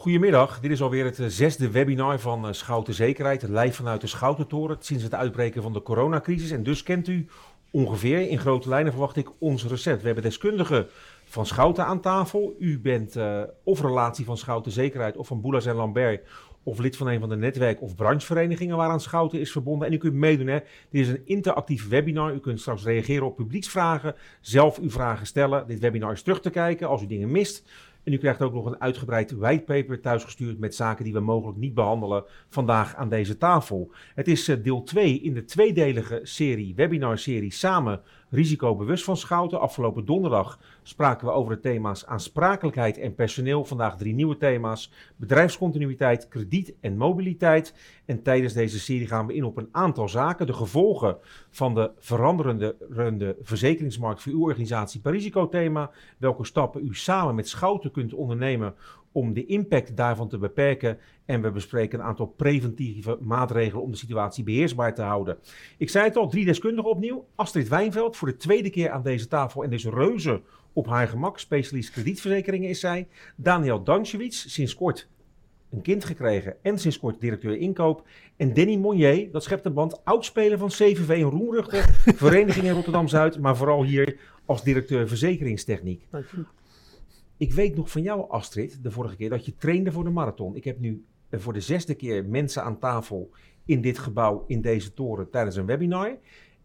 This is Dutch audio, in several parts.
Goedemiddag, dit is alweer het eh, zesde webinar van eh, Schouten Zekerheid, live vanuit de Schoutentoren sinds het uitbreken van de coronacrisis. En dus kent u ongeveer, in grote lijnen verwacht ik, ons recept. We hebben deskundigen van Schouten aan tafel. U bent uh, of relatie van Schouten Zekerheid of van Boulas en Lambert of lid van een van de netwerk- of brancheverenigingen waaraan Schouten is verbonden. En u kunt meedoen. Hè. Dit is een interactief webinar. U kunt straks reageren op publieksvragen, zelf uw vragen stellen. Dit webinar is terug te kijken als u dingen mist. En u krijgt ook nog een uitgebreid whitepaper thuisgestuurd met zaken die we mogelijk niet behandelen vandaag aan deze tafel. Het is eh, deel 2 in de tweedelige serie, webinar-serie Samen risicobewust van Schouten. Afgelopen donderdag spraken we over de thema's aansprakelijkheid en personeel. Vandaag drie nieuwe thema's: bedrijfscontinuïteit, krediet en mobiliteit. En tijdens deze serie gaan we in op een aantal zaken. De gevolgen van de veranderende verzekeringsmarkt voor uw organisatie per risicothema. Welke stappen u samen met Schouten kunt ondernemen om de impact daarvan te beperken. En we bespreken een aantal preventieve maatregelen om de situatie beheersbaar te houden. Ik zei het al, drie deskundigen opnieuw. Astrid Wijnveld voor de tweede keer aan deze tafel en deze reuze op haar gemak. Specialist kredietverzekeringen is zij. Daniel Danchewitz, sinds kort een kind gekregen en sinds kort directeur inkoop. En Danny Monnier, dat schept een band, oudspeler van CVV en Roemruchten, vereniging in Rotterdam-Zuid, maar vooral hier als directeur verzekeringstechniek. Ik weet nog van jou, Astrid, de vorige keer, dat je trainde voor de marathon. Ik heb nu eh, voor de zesde keer mensen aan tafel in dit gebouw, in deze toren, tijdens een webinar.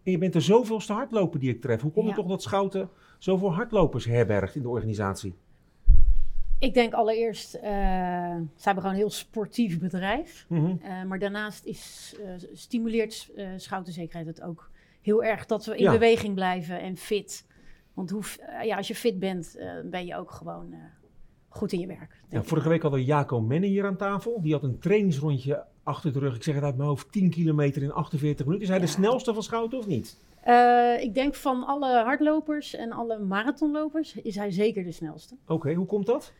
En je bent de zoveelste hardloper die ik tref. Hoe komt het toch dat Schouten zoveel hardlopers herbergt in de organisatie? Ik denk allereerst, uh, ze hebben gewoon een heel sportief bedrijf. Mm -hmm. uh, maar daarnaast is, uh, stimuleert Schouten Zekerheid het ook heel erg dat we in ja. beweging blijven en fit. Want hoe, ja, als je fit bent, ben je ook gewoon goed in je werk. Ja, vorige week hadden we Jaco Menne hier aan tafel. Die had een trainingsrondje achter de rug. Ik zeg het uit mijn hoofd, 10 kilometer in 48 minuten. Is hij ja. de snelste van Schouten of niet? Uh, ik denk van alle hardlopers en alle marathonlopers is hij zeker de snelste. Oké, okay, hoe komt dat?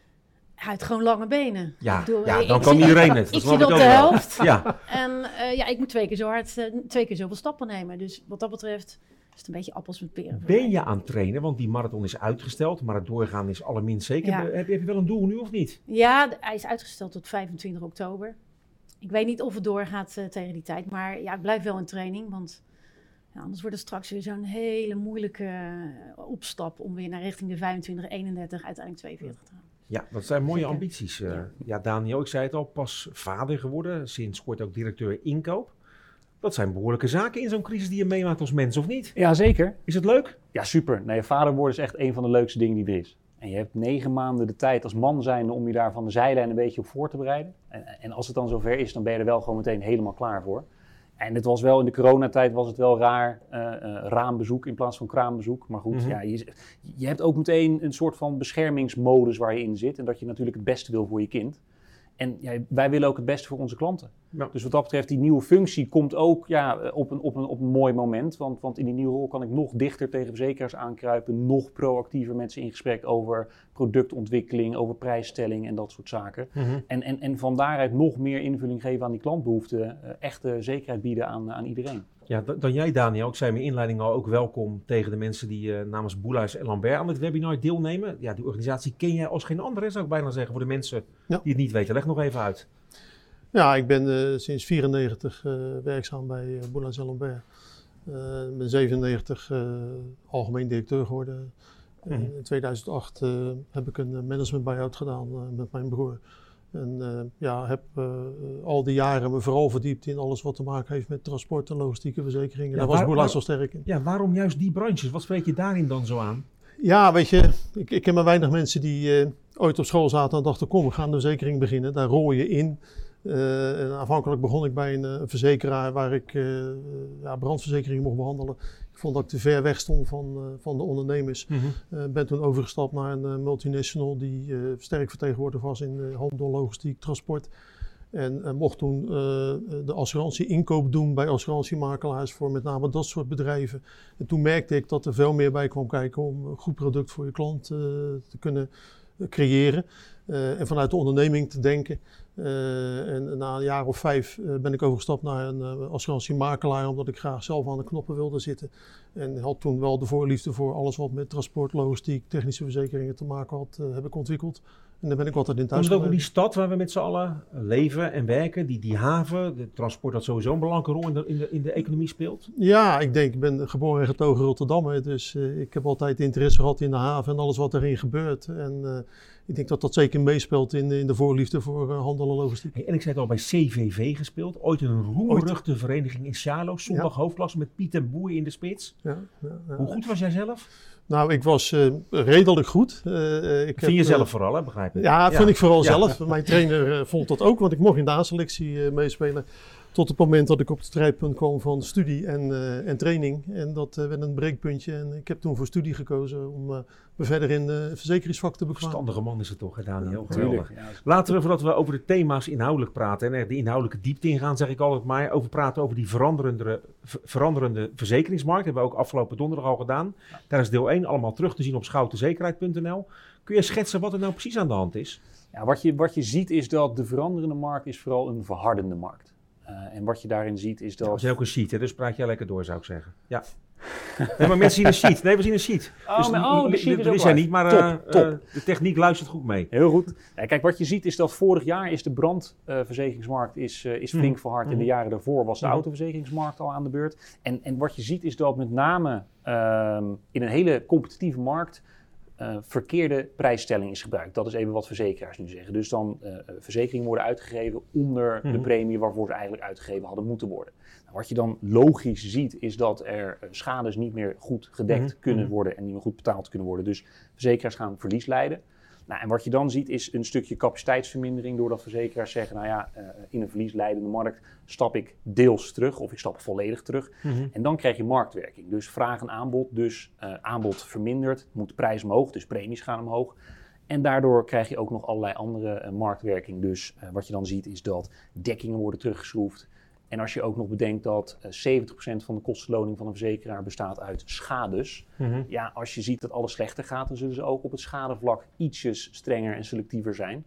Hij heeft gewoon lange benen. Ja, bedoel, ja dan kan iedereen het. Dat ik zit op de helft. ja. En uh, ja, ik moet twee keer zo hard, uh, twee keer zoveel stappen nemen. Dus wat dat betreft is het een beetje appels met peren. Ben je aan het trainen? Want die marathon is uitgesteld, maar het doorgaan is allerminst zeker. Ja. Heb, heb, je wel een doel nu of niet? Ja, hij is uitgesteld tot 25 oktober. Ik weet niet of het doorgaat uh, tegen die tijd, maar ja, ik blijf wel in training, want ja, anders wordt het straks weer zo'n hele moeilijke uh, opstap om weer naar richting de 25, 31, uiteindelijk 42 te gaan. Ja, dat zijn mooie ambities. Uh, ja. ja, Daniel, ik zei het al, pas vader geworden, sinds kort ook directeur inkoop. Dat zijn behoorlijke zaken in zo'n crisis die je meemaakt als mens, of niet? Ja, zeker. Is het leuk? Ja, super. Nee, vader worden is echt een van de leukste dingen die er is. En je hebt negen maanden de tijd als man zijnde om je daar van de zijlijn een beetje op voor te bereiden. En, en als het dan zover is, dan ben je er wel gewoon meteen helemaal klaar voor. En het was wel in de coronatijd was het wel raar, uh, uh, raambezoek in plaats van kraambezoek. Maar goed, mm -hmm. ja, je, je, hebt ook meteen een soort van beschermingsmodus waar je in zit. En dat je natuurlijk het beste wil voor je kind. En ja, wij willen ook het beste voor onze klanten. Ja. Dus wat dat betreft, die nieuwe functie komt ook ja, op, een, op, een, op een mooi moment. Want, want in die nieuwe rol kan ik nog dichter tegen verzekeraars aankruipen. Nog proactiever met ze in gesprek over productontwikkeling, over prijsstelling en dat soort zaken. Mm -hmm. en, en, en van daaruit nog meer invulling geven aan die klantbehoeften. Uh, echte zekerheid bieden aan, aan iedereen. Ja, dan jij Daniel, ik zei in mijn inleiding al ook welkom tegen de mensen die uh, namens Boelhuis en Lambert aan het webinar deelnemen. Ja, die organisatie ken jij als geen andere, zou ik bijna zeggen, voor de mensen ja. die het niet weten. Leg nog even uit. Ja, ik ben uh, sinds 94 uh, werkzaam bij Boelhuis en Lambert. Ik ben 97 algemeen directeur geworden. Mm -hmm. In 2008 heb ik een management buyout gedaan met mijn broer. En uh, ja, heb uh, al die jaren me vooral verdiept in alles wat te maken heeft met transport en logistieke verzekeringen. Ja, Daar was Boerlaas wel sterk in. Ja, waarom juist die branches? Wat spreek je daarin dan zo aan? Ja, weet je, ik, ik ken maar weinig mensen die uh, ooit op school zaten en dachten, kom, we gaan de verzekering beginnen. Daar rol je in. en aanvankelijk begon ik bij een verzekeraar waar ik ja, brandverzekering mocht behandelen. Ik vond dat ik te ver weg stond van, uh, van de ondernemers. Mm -hmm. ben toen overgestapt naar een uh, multinational die sterk vertegenwoordigd was in handel, logistiek, transport. En mocht toen de assurantie inkoop doen bij assurantiemakelaars voor met name dat soort bedrijven. En toen merkte ik dat er veel meer bij kwam kijken om een goed product voor je klant te kunnen creëren. en vanuit de onderneming te denken. Uh, en na een jaar of vijf uh, ben ik overgestapt naar een uh, assurantiemakelaar, omdat ik graag zelf aan de knoppen wilde zitten. En had toen wel de voorliefde voor alles wat met transport, logistiek, technische verzekeringen te maken had, heb ik ontwikkeld. En daar ben ik altijd in thuis. Komt ook die stad waar we met z'n allen leven en werken, die, die haven, de transport dat sowieso een belangrijke rol in de, in de, in de economie speelt? Ja, ik denk, ik ben geboren en getogen Rotterdam, dus uh, ik heb altijd interesse gehad in de haven en alles wat erin gebeurt. En uh, ik denk dat dat zeker meespeelt in, in de voorliefde voor uh, handel en logistiek. Hey, en ik zei het al, bij CVV gespeeld, ooit een roemruchte vereniging in Charlo, zondag ja. hoofdklasse met Piet en Boer in de spits. Ja, ja, Hoe goed was jij zelf? Nou, ik was uh, redelijk goed. Uh, ik vind je zelf vooral, hè, begrijp ik? Ja, vind ik vooral zelf. Mijn trainer vond dat ook, want ik mocht in de A-selectie meespelen. Tot het moment dat ik op het strijdpunt kwam van studie en, uh, en training. En dat uh, werd een breekpuntje. En ik heb toen voor studie gekozen om uh, me verder in de verzekeringsvak te bekwamen. Verstandige man is het toch, Daniel? Ja, Geweldig. Laten we, voordat we over de thema's inhoudelijk praten en er de inhoudelijke diepte ingaan, zeg ik altijd maar, over praten over die veranderende, veranderende verzekeringsmarkt. Dat hebben we ook afgelopen donderdag al gedaan. Daar is deel 1 allemaal terug te zien op schoutenzekerheid.nl. Kun je schetsen wat er nou precies aan de hand is? Ja, wat, je, wat je ziet is dat de veranderende markt is vooral een verhardende markt. Uh, en wat je daarin ziet is dat... Ja, is ook een sheet, hè? dus praat jij lekker door, zou ik zeggen. Ja. nee, maar mensen zien een sheet. Nee, we zien een sheet. Oh, dus, maar, oh de sheet is, is hij niet, maar top, uh, top. Uh, de techniek luistert goed mee. Heel goed. Ja, kijk, wat je ziet is dat vorig jaar is de brandverzekeringsmarkt is, is flink mm. verhard. Mm. In de jaren daarvoor was de mm. autoverzekeringsmarkt al aan de beurt. En, en wat je ziet is dat met name ehm, in een hele competitieve markt uh, verkeerde prijsstelling is gebruikt. Dat is even wat verzekeraars nu zeggen. Dus dan uh, verzekeringen worden uitgegeven onder de premie waarvoor ze eigenlijk uitgegeven hadden moeten worden. Nou, wat je dan logisch ziet is dat er schades niet meer goed gedekt -hmm. kunnen worden en niet meer goed betaald kunnen worden. Dus verzekeraars gaan verlies leiden. Nou, en wat je dan ziet is een stukje capaciteitsvermindering doordat verzekeraars zeggen, nou ja, uh, in een verliesleidende markt stap ik deels terug of ik stap volledig terug. Mm -hmm. En dan krijg je marktwerking. Dus vraag en aanbod, dus uh, aanbod vermindert, moet de prijs omhoog, dus premies gaan omhoog. En daardoor krijg je ook nog allerlei andere uh, marktwerking. Dus wat je dan ziet is dat dekkingen worden teruggeschroefd. En als je ook nog bedenkt dat uh, 70% van de kostenloning van een verzekeraar bestaat uit schades. Mm -hmm. Ja, als je ziet dat alles slechter gaat, dan zullen ze ook op het schadevlak ietsjes strenger en selectiever zijn.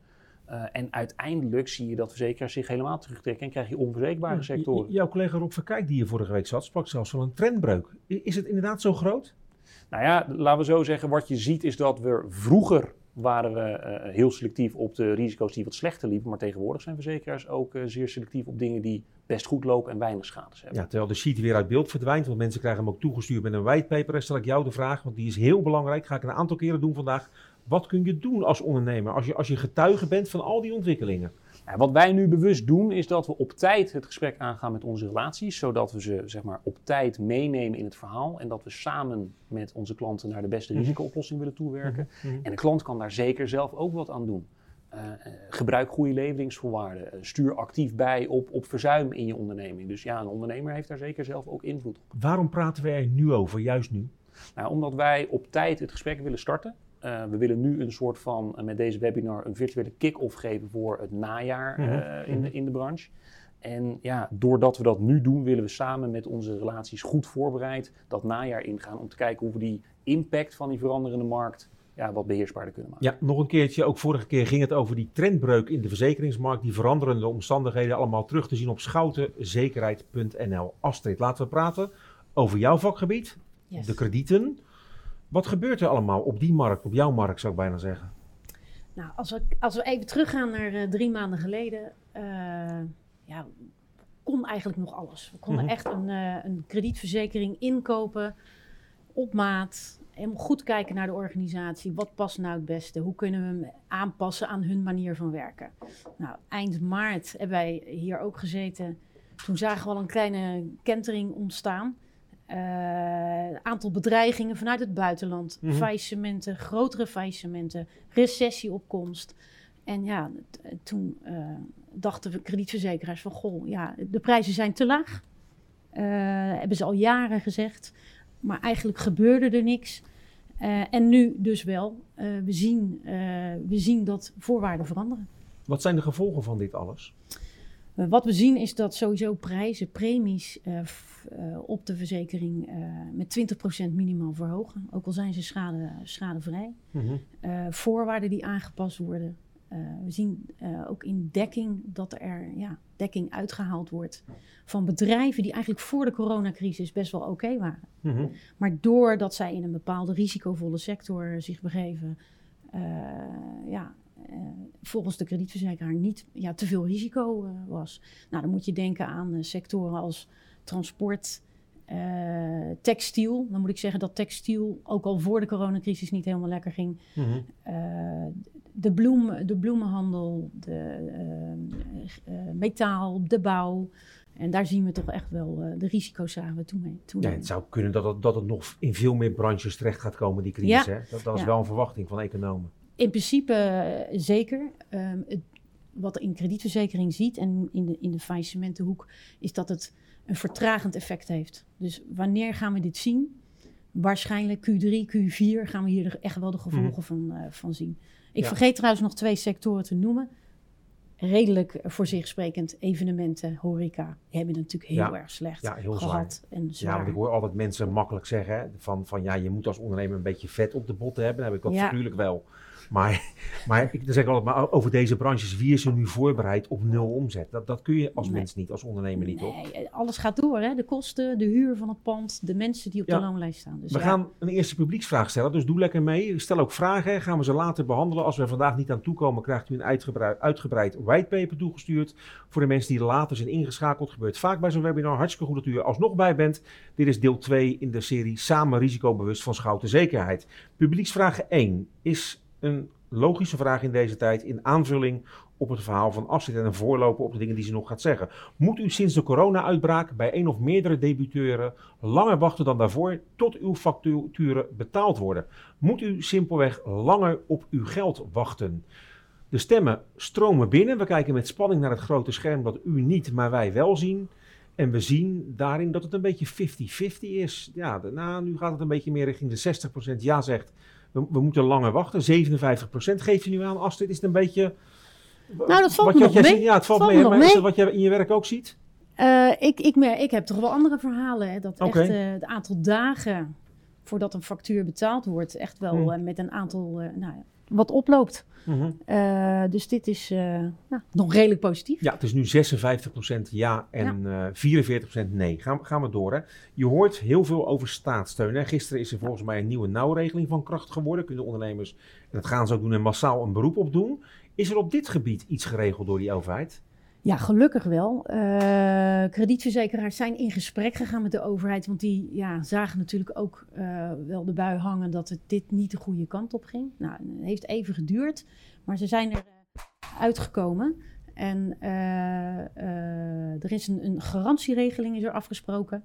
Uh, en uiteindelijk zie je dat verzekeraars zich helemaal terugtrekken en krijg je onverzeekbare sectoren. Jouw collega Rob Verkijk, die hier vorige week zat, sprak zelfs van een trendbreuk. Is het inderdaad zo groot? Nou ja, laten we zo zeggen, wat je ziet is dat we vroeger waren we uh, heel selectief op de risico's die wat slechter liepen. Maar tegenwoordig zijn verzekeraars ook uh, zeer selectief op dingen die best goed lopen en weinig schades hebben. Ja, terwijl de sheet weer uit beeld verdwijnt, want mensen krijgen hem ook toegestuurd met een whitepaper. En stel ik jou de vraag, want die is heel belangrijk, ga ik een aantal keren doen vandaag. Wat kun je doen als ondernemer, als je, als je getuige bent van al die ontwikkelingen? Wat wij nu bewust doen, is dat we op tijd het gesprek aangaan met onze relaties, zodat we ze zeg maar, op tijd meenemen in het verhaal en dat we samen met onze klanten naar de beste risicooplossing willen toewerken. Mm -hmm. En de klant kan daar zeker zelf ook wat aan doen. Uh, gebruik goede leveringsvoorwaarden. Uh, stuur actief bij op, op verzuim in je onderneming. Dus ja, een ondernemer heeft daar zeker zelf ook invloed op. Waarom praten we er nu over, juist nu? Nou, omdat wij op tijd het gesprek willen starten. Uh, we willen nu een soort van, met deze webinar, een virtuele kick-off geven voor het najaar mm -hmm. in, de, in de branche. En ja, doordat we dat nu doen, willen we samen met onze relaties goed voorbereid dat najaar ingaan. Om te kijken hoe we die impact van die veranderende markt ja, wat beheersbaarder kunnen maken. Ja, nog een keertje. Ook vorige keer ging het over die trendbreuk in de verzekeringsmarkt. Die veranderende omstandigheden allemaal terug te zien op schoutenzekerheid.nl. Astrid, laten we praten over jouw vakgebied. Yes. De kredieten. Wat gebeurt er allemaal op die markt, op jouw markt zou ik bijna zeggen? Nou, als we, als we even teruggaan naar uh, drie maanden geleden. Uh, ja, kon eigenlijk nog alles. We konden mm -hmm. echt een, uh, een kredietverzekering inkopen op maat helemaal goed kijken naar de organisatie. Wat past nou het beste? Hoe kunnen we hem aanpassen aan hun manier van werken? Nou, eind maart hebben wij hier ook gezeten. Toen zagen we al een kleine kentering ontstaan. Uh, aantal bedreigingen vanuit het buitenland. Mm -hmm. Faillissementen, grotere faillissementen, recessieopkomst. En ja, toen uh, dachten we kredietverzekeraars van... goh, ja, de prijzen zijn te laag. Uh, hebben ze al jaren gezegd. Maar eigenlijk gebeurde er niks. En nu dus wel. We, zien, we zien dat voorwaarden veranderen. Wat zijn de gevolgen van dit alles? Wat we zien is dat sowieso prijzen, premies op de verzekering met 20% minimaal verhogen. Ook al zijn ze schade, schadevrij. Mm -hmm. voorwaarden die aangepast worden. We zien ook in dekking dat er ja, dekking uitgehaald wordt van bedrijven die eigenlijk voor de coronacrisis best wel oké okay waren. Mm -hmm. Maar doordat zij in een bepaalde risicovolle sector zich begeven, ja, volgens de kredietverzekeraar niet ja, te veel risico was. Nou, dan moet je denken aan sectoren als transport, uh, textiel. Dan moet ik zeggen dat textiel ook al voor de coronacrisis niet helemaal lekker ging. Mm de, bloem, de bloemenhandel, de uh, metaal, de bouw. En daar zien we toch echt wel de risico's zagen we toen mee. ja, het zou kunnen dat het, dat het nog in veel meer branches terecht gaat komen, die crisis. Hè? Dat, dat is wel een verwachting van economen. In principe zeker. Um, het, wat in kredietverzekering ziet en in de, in de faillissementenhoek, is dat het een vertragend effect heeft. Dus wanneer gaan we dit zien? Waarschijnlijk Q3, Q4 gaan we hier echt wel de gevolgen mhm. van, uh, van zien. Ik vergeet trouwens nog twee sectoren te noemen. Redelijk voor zich sprekend, evenementen, horeca, die hebben het natuurlijk heel erg slecht ja, heel gehad. Zwaar. En zwaar. Ja, want ik hoor altijd mensen makkelijk zeggen van, van ja, je moet als ondernemer een beetje vet op de botten hebben. Dan heb ik dat natuurlijk wel. Maar, maar ik zeg altijd, maar over deze branches, wie is er nu voorbereid op nul omzet? Dat, dat kun je als mens niet, als ondernemer niet, nee, op. alles gaat door, hè? De kosten, de huur van het pand, de mensen die op de loonlijst staan. Dus we gaan een eerste publieksvraag stellen, dus doe lekker mee. Stel ook vragen, gaan we ze later behandelen. Als we vandaag niet aan toekomen, krijgt u een uitgebreid, uitgebreid whitepaper toegestuurd. Voor de mensen die later zijn ingeschakeld, gebeurt vaak bij zo'n webinar. Hartstikke goed dat u er alsnog bij bent. Dit is deel 2 in de serie Samen risicobewust van Schouten Zekerheid. Publieksvraag 1 is een logische vraag in deze tijd in aanvulling op het verhaal van Astrid en een voorlopen op de dingen die ze nog gaat zeggen. Moet u sinds de corona-uitbraak bij één of meerdere debuteuren langer wachten dan daarvoor tot uw facturen betaald worden? Moet u simpelweg langer op uw geld wachten? De stemmen stromen binnen. We kijken met spanning naar het grote scherm dat u niet, maar wij wel zien. En we zien daarin dat het een beetje 50-50 is. Ja, nou, nu gaat het een beetje meer richting de 60% ja zegt we, we moeten langer wachten. 57 procent geef je nu aan, Astrid. Is het een beetje... Nou, dat valt wat, me mee. ja, het valt, valt mee. Maar is dat wat je in je werk ook ziet? Uh, ik, ik, ik heb toch wel andere verhalen. Hè, dat echt uh, het aantal dagen voordat een factuur betaald wordt... echt wel uh, met een aantal... nou, wat oploopt. Mhm. Uh, dus dit is uh, nou, nog redelijk positief. Ja, het is nu 56% ja en ja. Uh, 44% nee. Gaan, gaan we door. Hè? Je hoort heel veel over staatssteun. Hè? Gisteren is er volgens mij een nieuwe nauwregeling van kracht geworden. Kunnen ondernemers, en dat gaan ze ook doen, en massaal een beroep op doen. Is er op dit gebied iets geregeld door die overheid? Ja, gelukkig wel. Uh, kredietverzekeraars zijn in gesprek gegaan met de overheid, want die ja, zagen natuurlijk ook uh, wel de bui hangen dat het dit niet de goede kant op ging. Nou, het heeft even geduurd, maar ze zijn er uh, uitgekomen. En er is een, een, garantieregeling is er afgesproken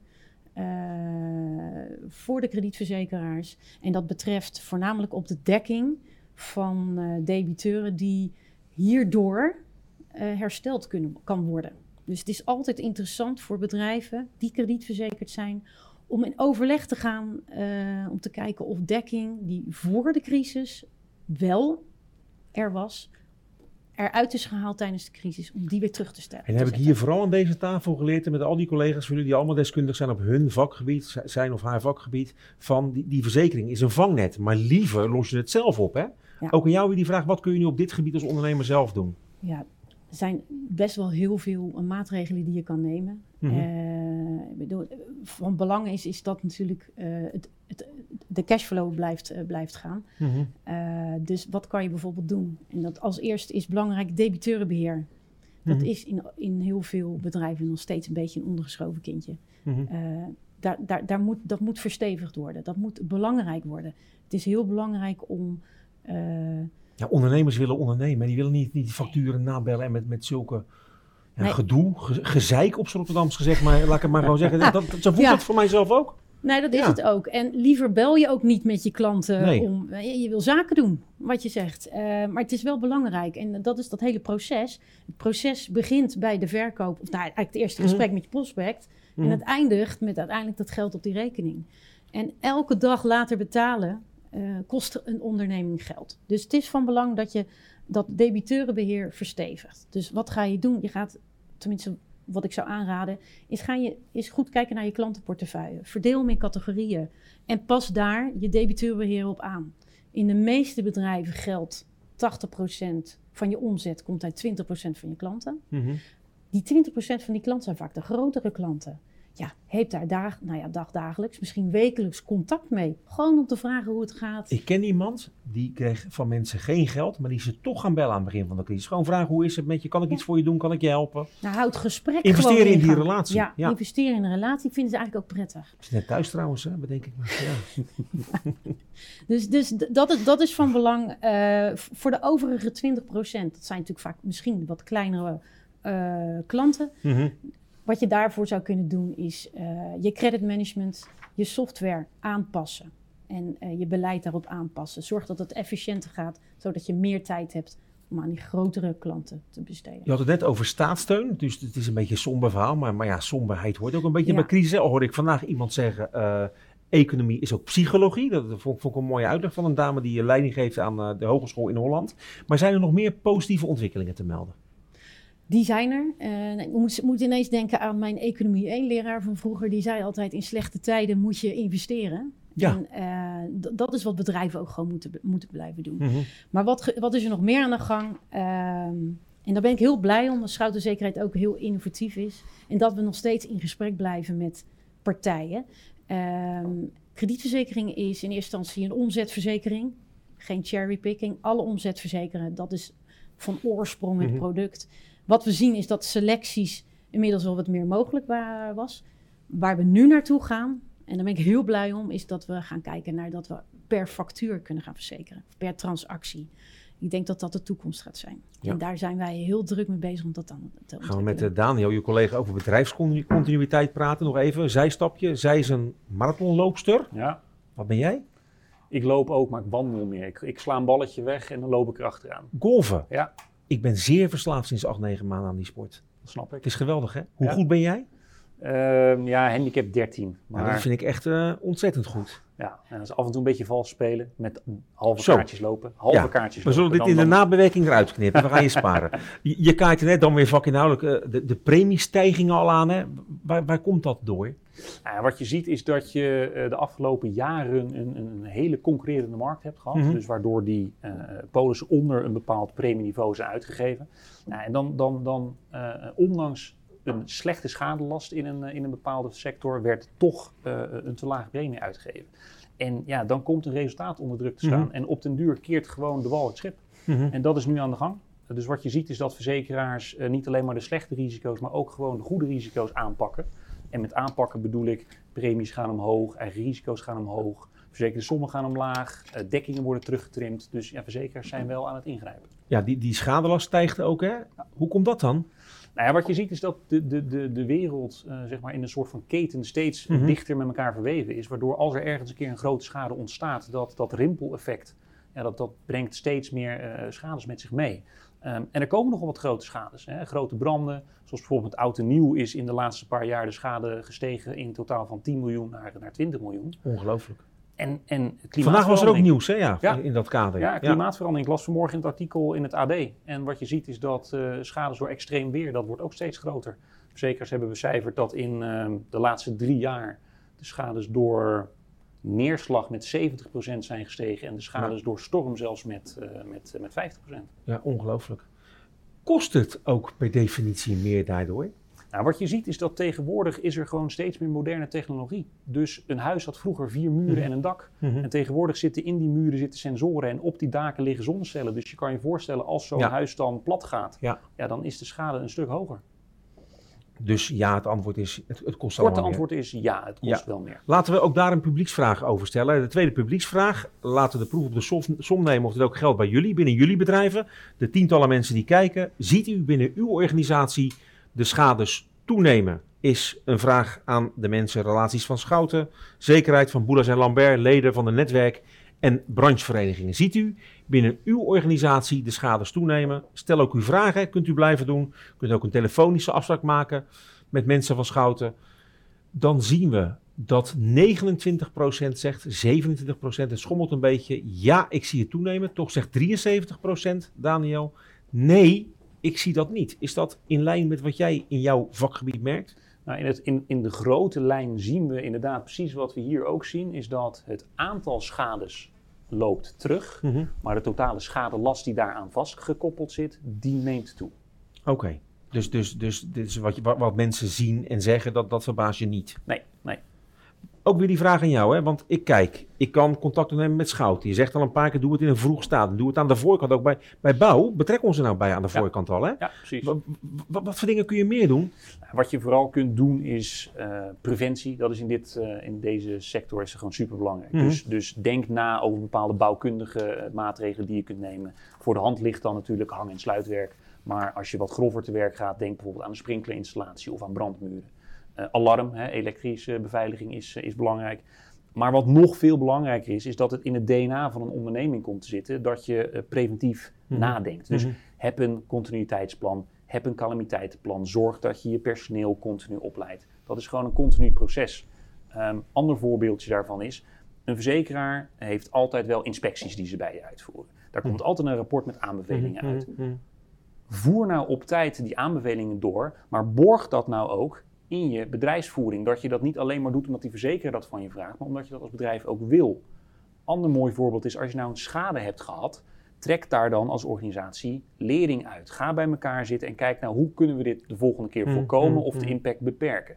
voor de kredietverzekeraars. En dat betreft voornamelijk op de dekking van debiteuren die hierdoor hersteld kunnen, kan worden. Dus het is altijd interessant voor bedrijven die kredietverzekerd zijn om in overleg te gaan uh, om te kijken of dekking die voor de crisis wel er was, eruit is gehaald tijdens de crisis, om die weer terug te stellen. En heb ik hier vooral aan deze tafel geleerd en met al die collega's van jullie die allemaal deskundig zijn op hun vakgebied, zijn of haar vakgebied, van die, die verzekering is een vangnet, maar liever los je het zelf op. Hè? Ook aan jou weer die vraag, wat kun je nu op dit gebied als ondernemer zelf doen? Ja, er zijn best wel heel veel maatregelen die je kan nemen. Mm -hmm. bedoel, van belang is, is dat natuurlijk uh, het, het, de cashflow blijft, blijft gaan. Mm -hmm. dus wat kan je bijvoorbeeld doen? En dat als eerste is belangrijk debiteurenbeheer. Dat mm -hmm. is in, in heel veel bedrijven nog steeds een beetje een ondergeschoven kindje. Mhm. daar, daar, daar moet, dat moet verstevigd worden. Dat moet belangrijk worden. Het is heel belangrijk om ja, ondernemers willen ondernemen. Die willen niet, niet die facturen nabellen en met, met zulke ja, gedoe, gezeik op z'n Rotterdams gezegd. Maar laat ik het maar gewoon zeggen. Dat, zo voelt het voor mijzelf ook. Nee, dat is het ook. En liever bel je ook niet met je klanten om... Je, wil zaken doen, wat je zegt. Uh, maar het is wel belangrijk. En dat is dat hele proces. Het proces begint bij de verkoop... Of nou, eigenlijk het eerste mhm. gesprek met je prospect. En mhm. het eindigt met uiteindelijk dat geld op die rekening. En elke dag later betalen uh, kost een onderneming geld. Dus het is van belang dat je dat debiteurenbeheer verstevigt. Dus wat ga je doen? Je gaat, tenminste wat ik zou aanraden, is ga je is goed kijken naar je klantenportefeuille. Verdeel hem in categorieën en pas daar je debiteurenbeheer op aan. In de meeste bedrijven geldt 80% van je omzet komt uit 20% van je klanten. Mm -hmm. Die 20% van die klanten zijn vaak de grotere klanten. Ja, heeft daar dag, nou ja, dagdagelijks, misschien wekelijks contact mee. Gewoon om te vragen hoe het gaat. Ik ken iemand die kreeg van mensen geen geld, maar die ze toch gaan bellen aan het begin van de crisis. Gewoon vragen hoe is het met je, kan ik iets voor je doen, kan ik je helpen? Nou, houd gesprek Investeren in die relatie. Ja, investeren in een relatie vinden ze eigenlijk ook prettig. Is net thuis trouwens, hè? bedenk ik maar. Ja. dus dus dat, is, dat is van belang uh, voor de overige 20% Dat zijn natuurlijk vaak misschien wat kleinere uh, klanten. Mm -hmm. Wat je daarvoor zou kunnen doen is uh, je creditmanagement, je software aanpassen. En uh, je beleid daarop aanpassen. Zorg dat het efficiënter gaat, zodat je meer tijd hebt om aan die grotere klanten te besteden. Je had het net over staatssteun, dus het is een beetje een somber verhaal. Maar, maar ja, somberheid hoort ook een beetje ja. bij crisis. Al hoorde ik vandaag iemand zeggen, uh, economie is ook psychologie. Dat vond, vond, ik een mooie uitleg van een dame die leiding geeft aan de hogeschool in Holland. Maar zijn er nog meer positieve ontwikkelingen te melden? Die zijn er. Uh, ik moet, moet, ineens denken aan mijn economie 1-leraar van vroeger. Die zei altijd, in slechte tijden moet je investeren. Ja. En uh, dat is wat bedrijven ook gewoon moeten, moeten blijven doen. Mm -hmm. Maar wat, wat is er nog meer aan de gang? Uh, en daar ben ik heel blij om, dat schouderzekerheid ook heel innovatief is. En dat we nog steeds in gesprek blijven met partijen. kredietverzekering is in eerste instantie een omzetverzekering. Geen cherrypicking. Alle omzetverzekeren, dat is van oorsprong het mm -hmm. Wat we zien is dat selecties inmiddels wel wat meer mogelijk was. Waar we nu naartoe gaan, en daar ben ik heel blij om, is dat we gaan kijken naar dat we per factuur kunnen gaan verzekeren, per transactie. Ik denk dat dat de toekomst gaat zijn. Ja. En daar zijn wij heel druk mee bezig om dat dan te Gaan we met uh, Daniel, je collega, over bedrijfscontinuïteit praten. Nog even, zijstapje. Zij is een marathonloopster. Ja. Wat ben jij? Ik loop ook, maar ik wandel meer. Ik, ik sla een balletje weg en dan loop ik erachteraan. Golven? Ja. Ik ben zeer verslaafd sinds acht, negen maanden aan die sport. Dat snap ik. Het is geweldig, hè? Hoe ja. goed ben jij? Uh, ja, handicap 13. Maar nou, dat vind ik echt uh, ontzettend goed. Ja, en dat is af en toe een beetje vals spelen met halve Zo. kaartjes lopen. Halve ja. kaartjes We zullen lopen. dit in de nabewerking eruit knippen. We gaan je sparen. Je, je kaart er net dan weer vakinhoudelijk uh, de, de premiestijgingen al aan. Hè? Waar, waar komt dat door? Nou, wat je ziet is dat je uh, de afgelopen jaren een, een, hele concurrerende markt hebt gehad. Mm -hmm. Dus waardoor die uh, polissen onder een bepaald premieniveau zijn uitgegeven. Nou, en dan, dan, dan ondanks een slechte schadelast in een, in een bepaalde sector, werd toch een te lage premie uitgegeven. En ja, dan komt een resultaat onder druk te staan. Mm -hmm. En op den duur keert gewoon de wal het schip. Mm -hmm. En dat is nu aan de gang. Dus wat je ziet is dat verzekeraars niet alleen maar de slechte risico's, maar ook gewoon de goede risico's aanpakken. En met aanpakken bedoel ik, premies gaan omhoog, eigen risico's gaan omhoog, verzekerde sommen gaan omlaag, uh, dekkingen worden teruggetrimd. Dus ja, verzekeraars zijn wel aan het ingrijpen. Ja, die, die schadelast stijgt ook, hè? Hoe komt dat dan? Nou ja, wat je ziet is dat de, de, de, de wereld uh, zeg maar in een soort van keten steeds mm -hmm. dichter met elkaar verweven is. Waardoor als er ergens een keer een grote schade ontstaat, dat, dat rimpeleffect, ja, dat, dat brengt steeds meer uh, schades met zich mee. Um, en er komen nogal wat grote schades. Hè? Grote branden, zoals bijvoorbeeld oud en nieuw is in de laatste paar jaar de schade gestegen in totaal van 10 miljoen naar, naar 20 miljoen. Ongelooflijk. En, en Vandaag was er ook nieuws hè? Ja, ja. in dat kader. Ja, klimaatverandering. Ik las vanmorgen in het artikel in het AD. En wat je ziet is dat uh, schades door extreem weer, dat wordt ook steeds groter. Verzekers hebben becijferd dat in uh, de laatste drie jaar de schades door neerslag met 70% zijn gestegen en de schades ja. door storm zelfs met, uh, met, met 50%. Ja, ongelooflijk. Kost het ook per definitie meer daardoor? Nou, wat je ziet is dat tegenwoordig is er gewoon steeds meer moderne technologie. Dus een huis had vroeger vier muren mm -hmm. en een dak. Mm -hmm. En tegenwoordig zitten in die muren zitten sensoren en op die daken liggen zonnecellen. Dus je kan je voorstellen als zo'n ja. huis dan plat gaat, ja. ja, dan is de schade een stuk hoger. Dus ja, het antwoord is, het, het kost Korte allemaal antwoord is ja, het kost ja. wel meer. Laten we ook daar een publieksvraag over stellen. De tweede publieksvraag, laten we de proef op de som nemen of het ook geldt bij jullie, binnen jullie bedrijven. De tientallen mensen die kijken, ziet u binnen uw organisatie de schades toenemen? Is een vraag aan de mensen, relaties van Schouten, zekerheid van Boelas en Lambert, leden van de netwerk en brancheverenigingen. Ziet u binnen uw organisatie de schades toenemen? Stel ook uw vragen, kunt u blijven doen. Kunt ook een telefonische afspraak maken met mensen van Schouten. Dan zien we dat 29% zegt, 27% het schommelt een beetje. Ja, ik zie het toenemen. Toch zegt 73% Daniel, nee, ik zie dat niet. Is dat in lijn met wat jij in jouw vakgebied merkt? Nou, in, het, in, in de grote lijn zien we inderdaad precies wat we hier ook zien, is dat het aantal schades loopt terug, mm-hmm. maar de totale schadelast die daaraan vastgekoppeld zit, die neemt toe. Oké. Okay. Dus, dus, dus wat, je, wat, wat mensen zien en zeggen, dat, dat verbaast je niet. Nee. Ook weer die vraag aan jou, hè? want ik kijk, ik kan contact opnemen met Schouten. Je zegt al een paar keer, doe het in een vroeg stadium. Doe het aan de voorkant ook bij, bij bouw. Betrek ons er nou bij aan de Ja. voorkant al. Hè? Ja, precies. Wat, wat, wat voor dingen kun je meer doen? Wat je vooral kunt doen is eh, preventie. Dat is in, dit, eh, in deze sector is gewoon super belangrijk. Mhm. dus, dus denk na over bepaalde bouwkundige eh, maatregelen die je kunt nemen. Voor de hand ligt dan natuurlijk hang- en sluitwerk. Maar als je wat grover te werk gaat, denk bijvoorbeeld aan een sprinklerinstallatie of aan brandmuren. Eh, alarm, hè, elektrische beveiliging is, eh, is belangrijk. Maar wat nog veel belangrijker is, is dat het in het DNA van een onderneming komt te zitten dat je eh, preventief Mhm. nadenkt. Dus Mhm. heb een continuïteitsplan, heb een calamiteitenplan, zorg dat je je personeel continu opleidt. Dat is gewoon een continu proces. Een ander voorbeeldje daarvan is, een verzekeraar heeft altijd wel inspecties die ze bij je uitvoeren. Daar komt altijd een rapport met aanbevelingen uit. Mhm, mhm. Voer nou op tijd die aanbevelingen door, maar borg dat nou ook in je bedrijfsvoering. Dat je dat niet alleen maar doet omdat die verzekeraar dat van je vraagt, maar omdat je dat als bedrijf ook wil. Ander mooi voorbeeld is als je nou een schade hebt gehad, trek daar dan als organisatie lering uit. Ga bij elkaar zitten en kijk nou hoe kunnen we dit de volgende keer Mm, voorkomen mm, of de mm. impact beperken.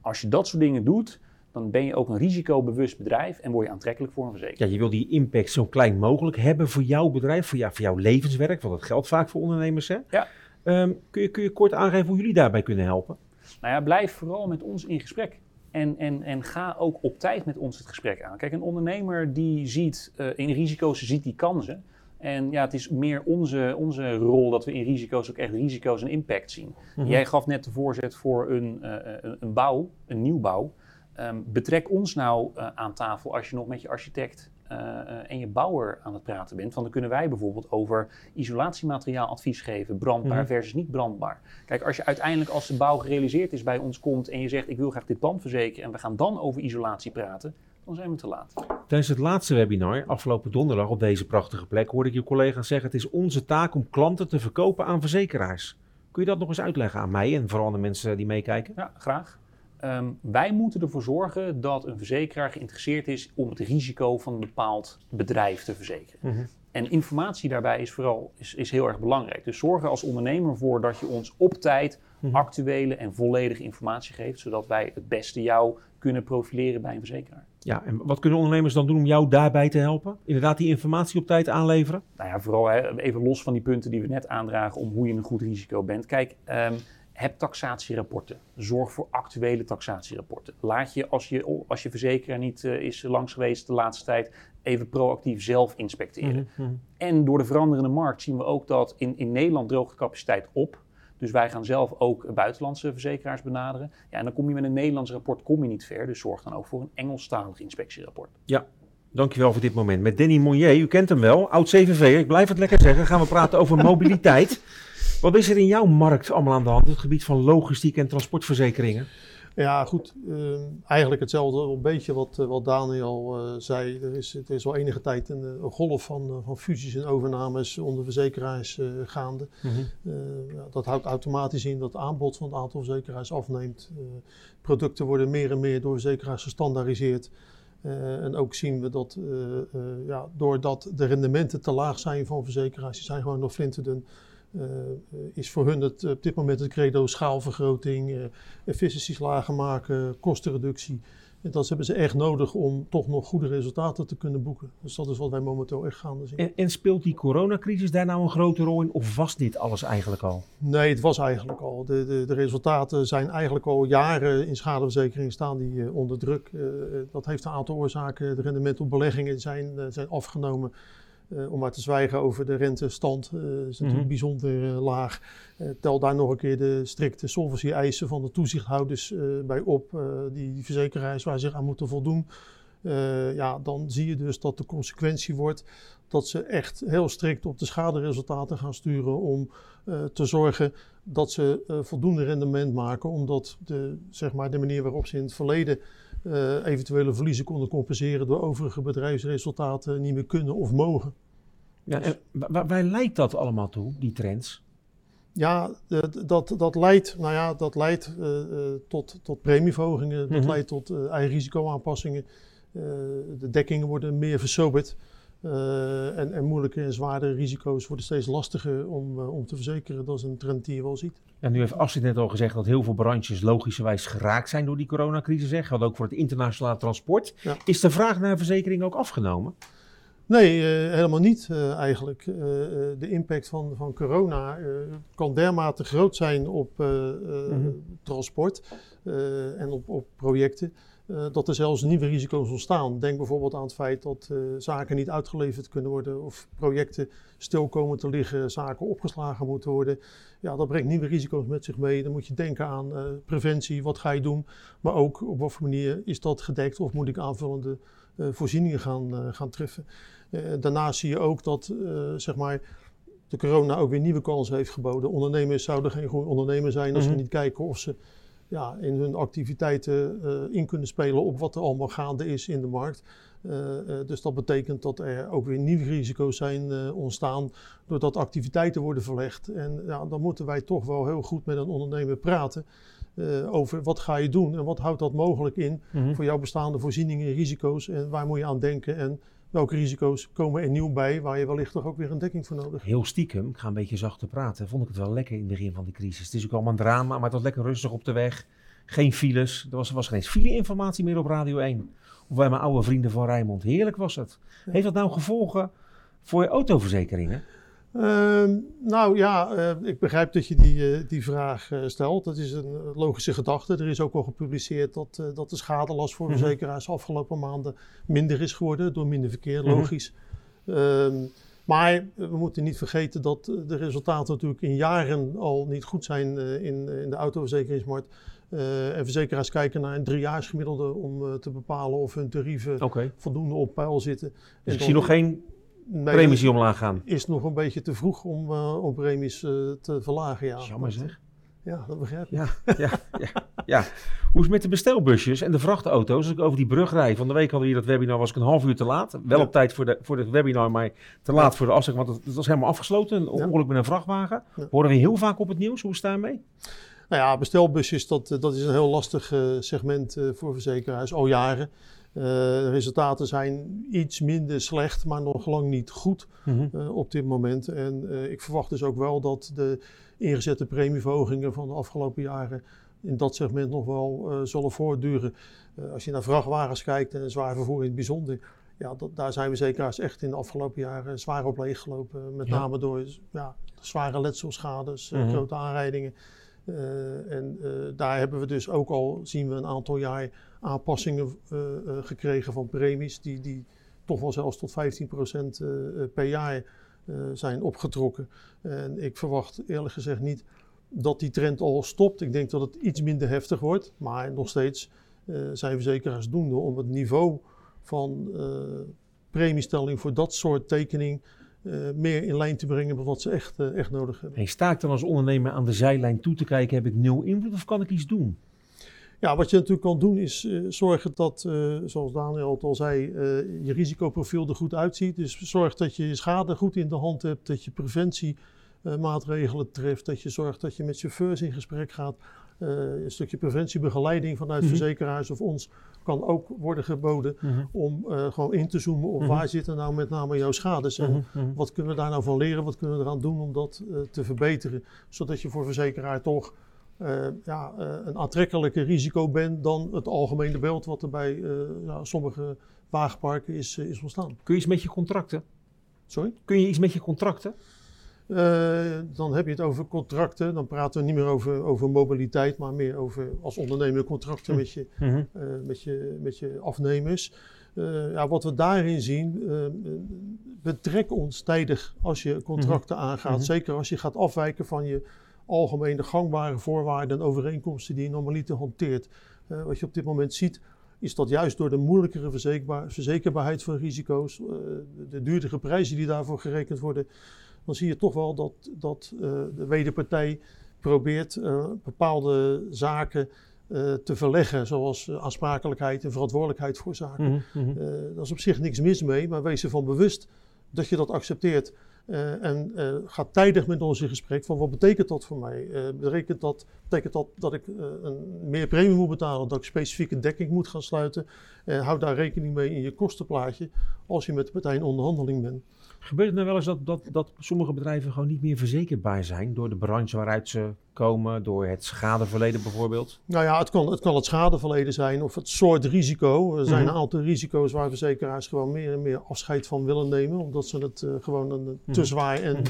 Als je dat soort dingen doet, dan ben je ook een risicobewust bedrijf en word je aantrekkelijk voor een verzekering. Ja, je wil die impact zo klein mogelijk hebben voor jouw bedrijf, voor, jou, voor jouw levenswerk, want dat geldt vaak voor ondernemers. Hè? Ja. Ehm, kun, je, kun je kort aangeven hoe jullie daarbij kunnen helpen? Nou ja, blijf vooral met ons in gesprek. En, en, en ga ook op tijd met ons het gesprek aan. Kijk, een ondernemer die ziet eh, in risico's, ziet die kansen. En ja, het is meer onze, onze rol dat we in risico's ook echt risico's en impact zien. Mhm. Jij gaf net de voorzet voor een, eh, een, een bouw, een nieuwbouw. Ehm, betrek ons nou aan tafel als je nog met je architect en je bouwer aan het praten bent. Want dan kunnen wij bijvoorbeeld over isolatiemateriaal advies geven. Brandbaar Mhm. versus niet brandbaar. Kijk, als je uiteindelijk als de bouw gerealiseerd is bij ons komt en je zegt ik wil graag dit pand verzekeren en we gaan dan over isolatie praten, dan zijn we te laat. Tijdens het laatste webinar, afgelopen donderdag op deze prachtige plek, hoorde ik je collega's zeggen: het is onze taak om klanten te verkopen aan verzekeraars. Kun je dat nog eens uitleggen aan mij en vooral aan de mensen die meekijken? Ja, graag. Ehm, wij moeten ervoor zorgen dat een verzekeraar geïnteresseerd is om het risico van een bepaald bedrijf te verzekeren. Mhm. En informatie daarbij is vooral is, is heel erg belangrijk. Dus zorg er als ondernemer voor dat je ons op tijd Mhm. actuele en volledige informatie geeft, zodat wij het beste jou kunnen profileren bij een verzekeraar. Ja, en wat kunnen ondernemers dan doen om jou daarbij te helpen? Inderdaad, die informatie op tijd aanleveren? Nou ja, vooral even los van die punten die we net aandragen om hoe je een goed risico bent. Kijk, ehm, heb taxatierapporten. Zorg voor actuele taxatierapporten. Laat je, als je, als je verzekeraar niet eh, is langs geweest de laatste tijd, even proactief zelf inspecteren. Mhm, mhm. En door de veranderende markt zien we ook dat in, in Nederland droogt de capaciteit op. Dus wij gaan zelf ook buitenlandse verzekeraars benaderen. Ja, en dan kom je met een Nederlands rapport kom je niet ver. Dus zorg dan ook voor een Engelstalig inspectierapport. Dankjewel voor dit moment. Met Danny Monnier, u kent hem wel, oud CVV. Ik blijf het lekker zeggen. Gaan we praten over mobiliteit. Wat is er in jouw markt allemaal aan de hand? Het gebied van logistiek en transportverzekeringen. Ja, goed. eh, eigenlijk hetzelfde, een beetje wat, eh, wat Daniel eh, zei. Er is, het is al enige tijd een, eh, een golf van, van fusies en overnames onder verzekeraars gaande. Ja, dat houdt automatisch in dat het aanbod van het aantal verzekeraars afneemt. Producten worden meer en meer door verzekeraars gestandaardiseerd. En ook zien we dat ja, doordat de rendementen te laag zijn van verzekeraars, die zijn gewoon nog flinterdun, is voor hun het, op dit moment het credo schaalvergroting, eh efficiënties lager maken, kostenreductie. En dat hebben ze echt nodig om toch nog goede resultaten te kunnen boeken. Dus dat is wat wij momenteel echt gaande zien. En, en speelt die coronacrisis daar nou een grote rol in? Of was dit alles eigenlijk al? Nee, het was eigenlijk al. De, de, de resultaten zijn eigenlijk al jaren in schadeverzekering staan die eh, onder druk. Eh, dat heeft een aantal oorzaken. De rendementen op beleggingen zijn, eh, zijn afgenomen. Eh, om maar te zwijgen over de rentestand, eh is natuurlijk Mhm. bijzonder eh, laag. Tel daar nog een keer de strikte solvency-eisen van de toezichthouders bij op, die, die verzekeraars waar ze zich aan moeten voldoen. Ja, dan zie je dus dat de consequentie wordt dat ze echt heel strikt op de schaderesultaten gaan sturen om te zorgen dat ze voldoende rendement maken, omdat de, zeg maar, de manier waarop ze in het verleden eh, eventuele verliezen konden compenseren door overige bedrijfsresultaten niet meer kunnen of mogen. Ja, en wa- wa- waar leidt dat allemaal toe, die trends? Ja, dat, dat leidt, nou ja, dat leidt eh, eh, tot, tot premieverhogingen, dat Mhm. leidt tot eh eigen risicoaanpassingen. De dekkingen worden meer versoberd. Uh, en, en, moeilijke en zware risico's worden steeds lastiger om, uh, om te verzekeren. Dat is een trend die je wel ziet. Ja, nu heeft Astrid net al gezegd dat heel veel branches logischerwijs geraakt zijn door die coronacrisis. Hè. Geldt ook voor het internationale transport. Ja. Is de vraag naar verzekering ook afgenomen? Nee, uh, helemaal niet eigenlijk. de impact van, van corona kan dermate groot zijn op mm-hmm. transport en op, op projecten. Uh, dat er zelfs nieuwe risico's ontstaan. Denk bijvoorbeeld aan het feit dat uh, zaken niet uitgeleverd kunnen worden of projecten stil komen te liggen, zaken opgeslagen moeten worden. Ja, dat brengt nieuwe risico's met zich mee. Dan moet je denken aan uh, preventie, wat ga je doen, maar ook op wat voor manier is dat gedekt of moet ik aanvullende voorzieningen gaan, gaan treffen. daarnaast zie je ook dat zeg maar, de corona ook weer nieuwe kansen heeft geboden. Ondernemers zouden geen goede ondernemer zijn als mm -hmm. ze niet kijken of ze ja, in hun activiteiten uh, in kunnen spelen op wat er allemaal gaande is in de markt. Uh, uh, dus dat betekent dat er ook weer nieuwe risico's zijn ontstaan doordat activiteiten worden verlegd. En ja, dan moeten wij toch wel heel goed met een ondernemer praten over wat ga je doen en wat houdt dat mogelijk in mm-hmm. voor jouw bestaande voorzieningen en risico's en waar moet je aan denken en welke risico's komen er nieuw bij waar je wellicht toch ook weer een dekking voor nodig hebt. Heel stiekem, ik ga een beetje zachter praten, vond ik het wel lekker in het begin van de crisis. Het is ook allemaal een drama, maar het was lekker rustig op de weg. Geen files, er was, er was geen file-informatie meer op Radio 1. Of bij mijn oude vrienden van Rijnmond. Heerlijk was het. Heeft dat nou gevolgen voor je autoverzekeringen? Uh, nou ja, uh, ik begrijp dat je die, uh, die vraag uh, stelt. Dat is een logische gedachte. Er is ook al gepubliceerd dat, dat de schadelast voor mhm. verzekeraars mm -hmm. afgelopen maanden minder is geworden door minder verkeer, mhm. logisch. Mm -hmm. maar we moeten niet vergeten dat de resultaten natuurlijk in jaren al niet goed zijn in, in de autoverzekeringsmarkt. en verzekeraars kijken naar een driejaarsgemiddelde om te bepalen of hun tarieven okay. voldoende op peil zitten. Dus ik zie nog geen nee, premies die omlaag gaan. Is nog een beetje te vroeg om, uh, om premies uh, te verlagen. Ja. Jammer zeg. Ja, dat begrijp ik. Ja, ja, ja, ja. Hoe is het met de bestelbusjes en de vrachtauto's? Als ik over die brug rijd. Van de week hadden we hier dat webinar, was ik een half uur te laat. Wel ja. op tijd voor, de, voor het webinar, maar te laat ja. voor de afspraak. Want het, het, was helemaal afgesloten. Een ongeluk met een vrachtwagen. Horen we heel vaak op het nieuws. Hoe is het daarmee? Nou ja, bestelbusjes, dat, dat is een heel lastig uh, segment voor verzekeraars. Al jaren. Uh, de resultaten zijn iets minder slecht, maar nog lang niet goed mm -hmm. uh, op dit moment. En uh, ik verwacht dus ook wel dat de ingezette premieverhogingen van de afgelopen jaren in dat segment nog wel zullen voortduren. als je naar vrachtwagens kijkt en zwaar vervoer in het bijzonder, ja, dat, daar zijn we zeker echt in de afgelopen jaren zwaar op leeggelopen. Met ja. name door ja, zware letselschades, mm -hmm. grote aanrijdingen. Uh, en uh, daar hebben we dus ook al, zien we een aantal jaar aanpassingen uh, gekregen van premies, die, die toch wel zelfs tot 15% per jaar zijn opgetrokken. En ik verwacht eerlijk gezegd niet dat die trend al stopt. Ik denk dat het iets minder heftig wordt, maar nog steeds zijn verzekeraars doende om het niveau van premiestelling voor dat soort tekening uh, meer in lijn te brengen met wat ze echt, uh, echt nodig hebben. Hey, sta ik dan als ondernemer aan de zijlijn toe te kijken, heb ik nul invloed of kan ik iets doen? Ja, wat je natuurlijk kan doen is uh, zorgen dat, zoals Daniel het al zei, je risicoprofiel er goed uitziet. Dus zorg dat je je schade goed in de hand hebt, dat je preventiemaatregelen treft, dat je zorgt dat je met chauffeurs in gesprek gaat. Een stukje preventiebegeleiding vanuit mm -hmm. verzekeraars of ons kan ook worden geboden mm -hmm. om uh, gewoon in te zoomen op mm -hmm. waar zitten nou met name jouw schades en wat kunnen we daar nou van leren, wat kunnen we eraan doen om dat uh, te verbeteren, zodat je voor verzekeraar toch ja, een aantrekkelijker risico bent dan het algemene beeld wat er bij ja, sommige wagenparken is, is ontstaan. Kun je iets met je contracten? Sorry? Kun je iets met je contracten? Uh, dan heb je het over contracten. Dan praten we niet meer over, over mobiliteit, maar meer over als ondernemer contracten met je, mm -hmm. uh, met je, met je afnemers. Uh, ja, wat we daarin zien, betrek ons tijdig als je contracten mm -hmm. aangaat. Mm -hmm. Zeker als je gaat afwijken van je algemene gangbare voorwaarden en overeenkomsten die je normaliter hanteert. wat je op dit moment ziet, is dat juist door de moeilijkere verzekerbaar, verzekerbaarheid van risico's, de duurdere prijzen die daarvoor gerekend worden dan zie je toch wel dat, dat uh, de wederpartij probeert uh, bepaalde zaken uh, te verleggen, zoals aansprakelijkheid en verantwoordelijkheid voor zaken. Mm -hmm. daar is op zich niks mis mee, maar wees ervan bewust dat je dat accepteert. Uh, en uh, ga tijdig met ons in gesprek van wat betekent dat voor mij? Uh, betekent, dat, betekent dat dat ik een meer premie moet betalen, dat ik specifieke dekking moet gaan sluiten? En houd daar rekening mee in je kostenplaatje als je met de partij in onderhandeling bent. Gebeurt het nou wel eens dat, dat, dat sommige bedrijven gewoon niet meer verzekerbaar zijn door de branche waaruit ze komen, door het schadeverleden bijvoorbeeld? Nou ja, het kan het, kan het schadeverleden zijn of het soort risico. Er zijn een aantal risico's waar verzekeraars gewoon meer en meer afscheid van willen nemen, omdat ze het uh, gewoon een, te zwaar en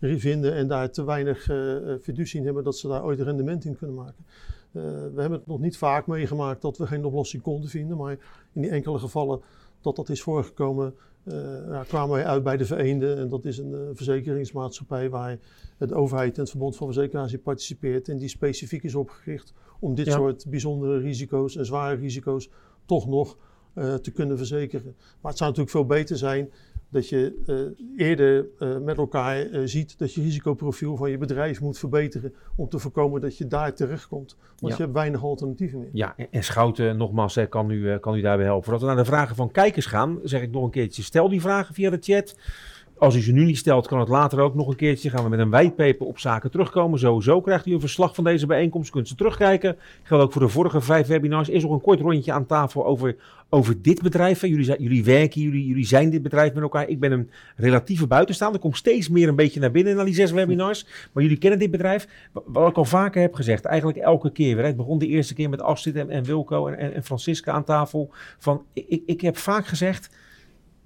vinden en daar te weinig uh, fiducie in hebben dat ze daar ooit rendement in kunnen maken. Uh, we hebben het nog niet vaak meegemaakt dat we geen oplossing konden vinden, maar in die enkele gevallen dat dat is voorgekomen, uh, ja, kwamen wij uit bij de Vereende. En dat is een uh, verzekeringsmaatschappij waar de overheid en het Verbond van Verzekeraars in participeert. En die specifiek is opgericht om dit ja. soort bijzondere risico's en zware risico's toch nog uh, te kunnen verzekeren. Maar het zou natuurlijk veel beter zijn dat je uh, eerder uh, met elkaar uh, ziet dat je risicoprofiel van je bedrijf moet verbeteren om te voorkomen dat je daar terechtkomt. Want ja. je hebt weinig alternatieven meer. Ja, en Schouten, nogmaals, hè, kan, u, kan u daarbij helpen. Voordat we naar de vragen van kijkers gaan, zeg ik nog een keertje, stel die vragen via de chat. Als u ze nu niet stelt, kan het later ook nog een keertje. Gaan we met een whitepaper op zaken terugkomen. Sowieso krijgt u een verslag van deze bijeenkomst. Kunt ze terugkijken. Geldt ook voor de vorige vijf webinars. Is nog een kort rondje aan tafel over, over dit bedrijf. Jullie, jullie werken, jullie, jullie zijn dit bedrijf met elkaar. Ik ben een relatieve buitenstaander. Kom steeds meer een beetje naar binnen na die zes webinars. Maar jullie kennen dit bedrijf. Wat ik al vaker heb gezegd, eigenlijk elke keer weer. Het begon de eerste keer met Astrid en, Wilco en, en, en Francisca aan tafel. Van, ik, ik heb vaak gezegd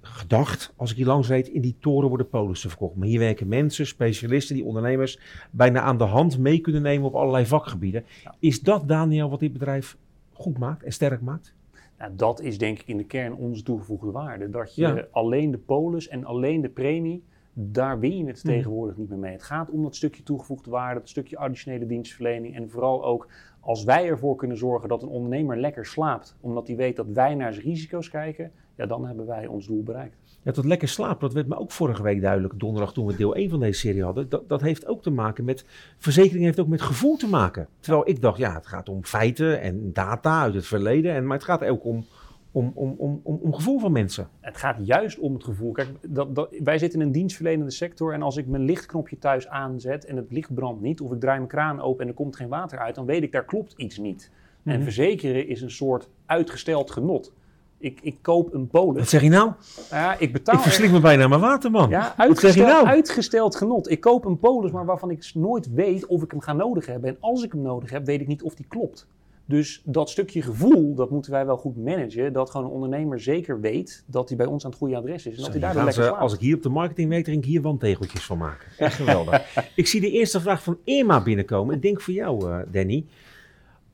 gedacht, als ik hier langs reed, in die toren worden polissen verkocht. Maar hier werken mensen, specialisten, die ondernemers bijna aan de hand mee kunnen nemen op allerlei vakgebieden. Ja. Is dat, Daniel, wat dit bedrijf goed maakt en sterk maakt? Nou, dat is denk ik in de kern onze toegevoegde waarde. Dat je ja. alleen de polis en alleen de premie, daar win je het tegenwoordig niet meer mee. Het gaat om dat stukje toegevoegde waarde, dat stukje additionele dienstverlening en vooral ook als wij ervoor kunnen zorgen dat een ondernemer lekker slaapt, omdat hij weet dat wij naar zijn risico's kijken, ja, dan hebben wij ons doel bereikt. Ja, dat lekker slapen, dat werd me ook vorige week duidelijk, donderdag toen we deel 1 van deze serie hadden. Dat, dat heeft ook te maken met, verzekering heeft ook met gevoel te maken. Terwijl ik dacht, ja, het gaat om feiten en data uit het verleden, en, maar het gaat ook om, om, om, om, om, gevoel van mensen. Het gaat juist om het gevoel. Kijk, dat, dat, wij zitten in een dienstverlenende sector en als ik mijn lichtknopje thuis aanzet en het licht brandt niet, of ik draai mijn kraan open en er komt geen water uit, dan weet ik, daar klopt iets niet. En Mhm. verzekeren is een soort uitgesteld genot. Ik, ik koop een polis. Wat zeg je nou? Ja, ik betaal Ik verslik me bijna mijn water, man. Ja, Wat zeg je uitgesteld, nou? uitgesteld genot. Ik koop een polis, maar waarvan ik nooit weet of ik hem ga nodig hebben. En als ik hem nodig heb, weet ik niet of die klopt. Dus dat stukje gevoel, dat moeten wij wel goed managen. Dat gewoon een ondernemer zeker weet dat hij bij ons aan het goede adres is. En dat hij gaan lekker ze, slaapt. als ik hier op de marketing werk, denk ik hier wandtegeltjes van maken. Echt geweldig. ik zie de eerste vraag van Irma binnenkomen. Ik denk voor jou, eh, Danny.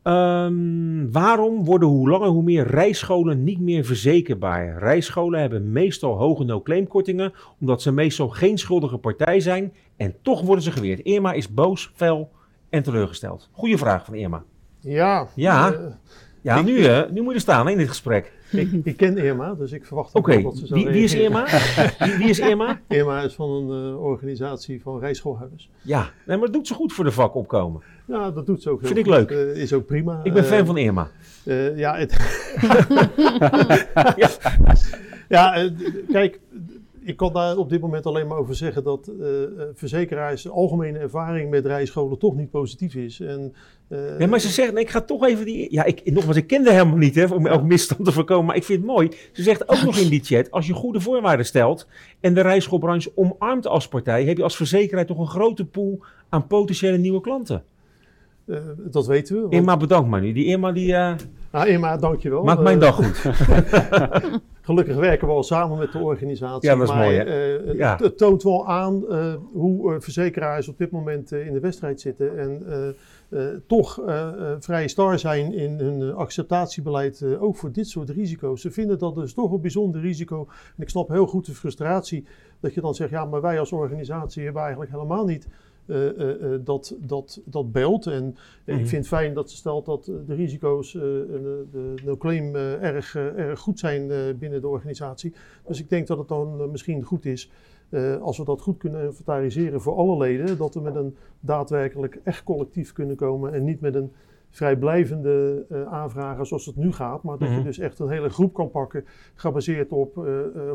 Ehm, waarom worden hoe langer hoe meer rijscholen niet meer verzekerbaar? Rijscholen hebben meestal hoge no-claim-kortingen, omdat ze meestal geen schuldige partij zijn en toch worden ze geweerd. Irma is boos, fel en teleurgesteld. Goeie vraag van Irma. Ja, Ja. eh, Ja, nu, eh, nu moet je er staan hè, in dit gesprek. Ik, ik ken Irma, dus ik verwacht ook dat ze zo wie, wie is. Irma? wie, wie is Irma? Irma is van een eh, organisatie van rijschoolhuis. Ja, nee, maar het doet ze goed voor de vak opkomen. Ja, dat doet ze ook Vind ik goed. leuk. Eh, is ook prima. Ik ben Eh, fan van Irma. eh, ja, het ja eh, d- kijk, ik kan daar op dit moment alleen maar over zeggen dat eh, verzekeraars algemene ervaring met rijscholen toch niet positief is. En, eh, Ja, maar ze zegt, nee, ik ga toch even die... Ja, ik, nogmaals, ik kende helemaal niet, hè, om elk misstand te voorkomen. Maar ik vind het mooi. Ze zegt ook nog in die chat, als je goede voorwaarden stelt... en de rijschoolbranche omarmt als partij... heb je als verzekeraar toch een grote pool aan potentiële nieuwe klanten. dat weten we. want- Irma, bedankt maar nu. Die Irma, die Ah, Irma, dankjewel. maakt mijn Eh, dag goed. Gelukkig werken we al samen met de organisatie. Ja, dat is maar, mooi, hè? eh, Ja. het, toont wel aan eh, hoe verzekeraars op dit moment in de wedstrijd zitten. En toch eh, eh, vrij star zijn in hun acceptatiebeleid, ook voor dit soort risico's. Ze vinden dat dus toch een bijzonder risico. En ik snap heel goed de frustratie dat je dan zegt, ja, maar wij als organisatie hebben eigenlijk helemaal niet dat, dat, dat beeld. En eh, Mhm. ik vind het fijn dat ze stelt dat eh, de risico's, eh, en de, de no-claim, eh, erg, eh, erg goed zijn eh, binnen de organisatie. Dus ik denk dat het dan eh, misschien goed is, eh, als we dat goed kunnen inventariseren voor alle leden, dat we met een daadwerkelijk echt collectief kunnen komen en niet met een vrijblijvende uh, aanvragen zoals het nu gaat. Maar dat je mhm. dus echt een hele groep kan pakken, gebaseerd op uh,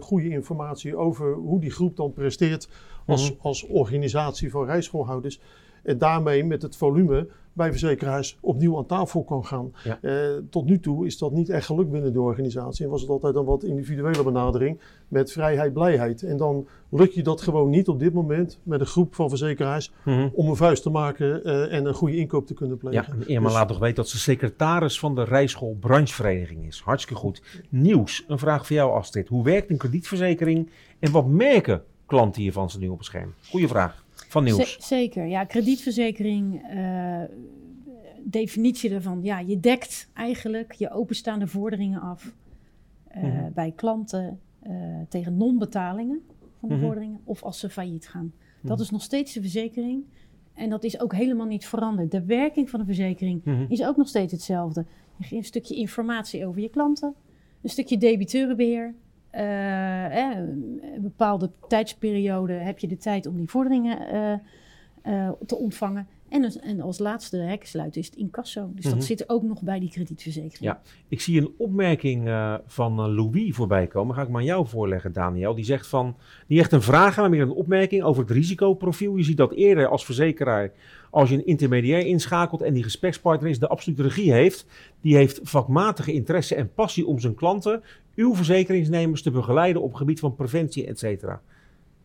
goede informatie over hoe die groep dan presteert als, mhm. als organisatie van rijschoolhouders. En daarmee met het volume bij verzekeraars opnieuw aan tafel kan gaan. Eh, tot nu toe is dat niet echt gelukt binnen de organisatie. En was het altijd een wat individuele benadering met vrijheid, blijheid. En dan lukt je dat gewoon niet op dit moment met een groep van verzekeraars mhm. om een vuist te maken uh, en een goede inkoop te kunnen plegen. Ja, Irma dus, laat toch weten dat ze secretaris van de rijschool branchevereniging is. Hartstikke goed. Nieuws, een vraag voor jou Astrid. Hoe werkt een kredietverzekering en wat merken klanten hiervan ze nu op het scherm? Goeie vraag van nieuws. zeker, ja. Kredietverzekering, uh, definitie daarvan. Ja, je dekt eigenlijk je openstaande vorderingen af uh, bij klanten uh, tegen non-betalingen van de mm vorderingen of als ze failliet gaan. Dat mhm. is nog steeds de verzekering. En dat is ook helemaal niet veranderd. De werking van de verzekering mhm. is ook nog steeds hetzelfde. Je geeft een stukje informatie over je klanten, een stukje debiteurenbeheer, uh, een bepaalde tijdsperiode heb je de tijd om die vorderingen uh, uh, te ontvangen. En, en, als laatste de hekkensluiten is het incasso. Dus dat mhm. zit ook nog bij die kredietverzekering. Ja, ik zie een opmerking van Louis voorbij komen. Ga ik maar aan jou voorleggen, Daniel. Die zegt van, niet echt een vraag, maar meer een opmerking over het risicoprofiel. Je ziet dat eerder als verzekeraar als je een intermediair inschakelt en die gesprekspartner is, de absolute regie heeft, die heeft vakmatige interesse en passie om zijn klanten uw verzekeringsnemers te begeleiden op gebied van preventie, et cetera.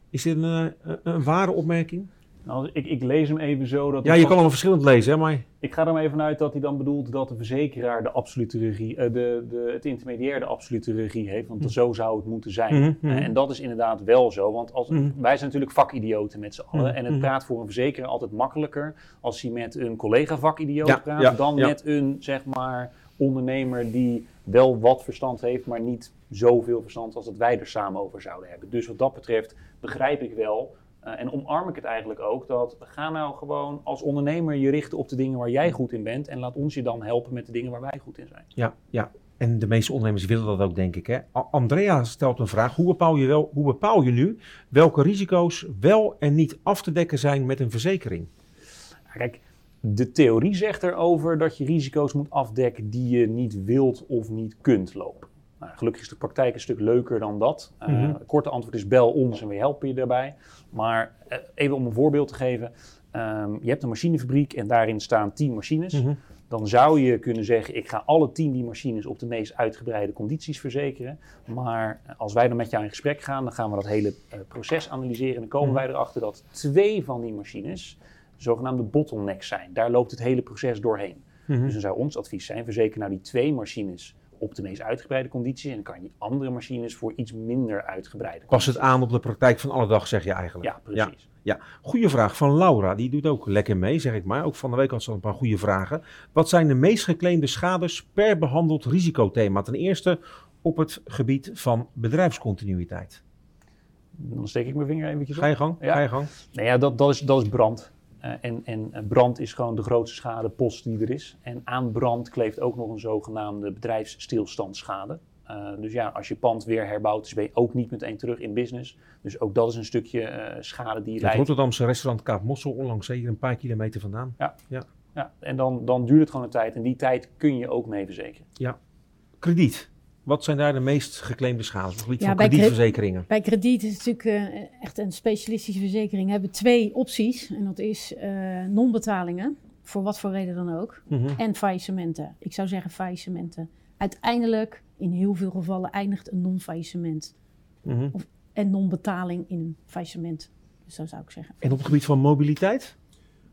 Is dit een, eh, een, ware opmerking? Nou, ik, ik, lees hem even zo dat... Ja, je kan hem verschillend lezen, hè, maar... Ik ga er maar even uit dat hij dan bedoelt dat de verzekeraar de absolute regie... Uh, de, de, het intermediair de absolute regie heeft, want hm. zo zou het moeten zijn. Mhm, mhm. En dat is inderdaad wel zo, want als, mhm. wij zijn natuurlijk vakidioten met z'n allen. En het praat voor een verzekeraar altijd makkelijker als hij met een collega vakidioot praat... dan met een, zeg maar ondernemer die wel wat verstand heeft, maar niet zoveel verstand als dat wij er samen over zouden hebben. Dus wat dat betreft begrijp ik wel uh, en omarm ik het eigenlijk ook dat ga nou gewoon als ondernemer je richten op de dingen waar jij goed in bent en laat ons je dan helpen met de dingen waar wij goed in zijn. Ja, ja. En de meeste ondernemers willen dat ook, denk ik. Hè? Andrea stelt een vraag: hoe bepaal, je wel, hoe bepaal je nu welke risico's wel en niet af te dekken zijn met een verzekering? Kijk, de theorie zegt erover dat je risico's moet afdekken die je niet wilt of niet kunt lopen. Nou, gelukkig is de praktijk een stuk leuker dan dat. Uh, Korte antwoord is bel ons en we helpen je daarbij. Maar uh, even om een voorbeeld te geven. Um, je hebt een machinefabriek en daarin staan 10 machines. Mhm. Dan zou je kunnen zeggen, ik ga alle 10 die machines op de meest uitgebreide condities verzekeren. Maar als wij dan met jou in gesprek gaan, dan gaan we dat hele uh, proces analyseren. En dan komen mhm. wij erachter dat twee van die machines zogenaamde bottlenecks zijn. Daar loopt het hele proces doorheen. Mhm. Dus dan zou ons advies zijn, verzeker nou die twee machines op de meest uitgebreide conditie. En dan kan je die andere machines voor iets minder uitgebreide Pas het aan op de praktijk van alle dag, zeg je eigenlijk. Ja, precies. Ja, goede vraag van Laura. Die doet ook lekker mee, zeg ik maar. Ook van de week had ze een paar goede vragen. Wat zijn de meest geclaimde schades per behandeld risicothema? Ten eerste op het gebied van bedrijfscontinuïteit. Dan steek ik mijn vinger eventjes op. Ga je gang, ja. ga je gang. Nou ja, dat, dat, is, dat is brand. Uh, en, en brand is gewoon de grootste schadepost die er is. En aan brand kleeft ook nog een zogenaamde bedrijfsstilstandsschade. Uh, dus ja, als je pand weer herbouwt, dus ben je ook niet meteen terug in business. Dus ook dat is een stukje uh, schade die je Het Rotterdamse restaurant Kaap Mossel, onlangs hier een paar kilometer vandaan. Ja, ja. ja. en dan, dan duurt het gewoon een tijd. En die tijd kun je ook mee verzekeren. Ja. Krediet. Wat zijn daar de meest geclaimde schades op gebied ja, van kredietverzekeringen? bij krediet is het natuurlijk uh, echt een specialistische verzekering. We hebben twee opties. En dat is uh, non-betalingen, voor wat voor reden dan ook. Mm -hmm. En faillissementen. Ik zou zeggen faillissementen. Uiteindelijk, in heel veel gevallen, eindigt een non-faillissement. Mm -hmm. en non-betaling in een faillissement. Dus zo zou ik zeggen. En op het gebied van mobiliteit?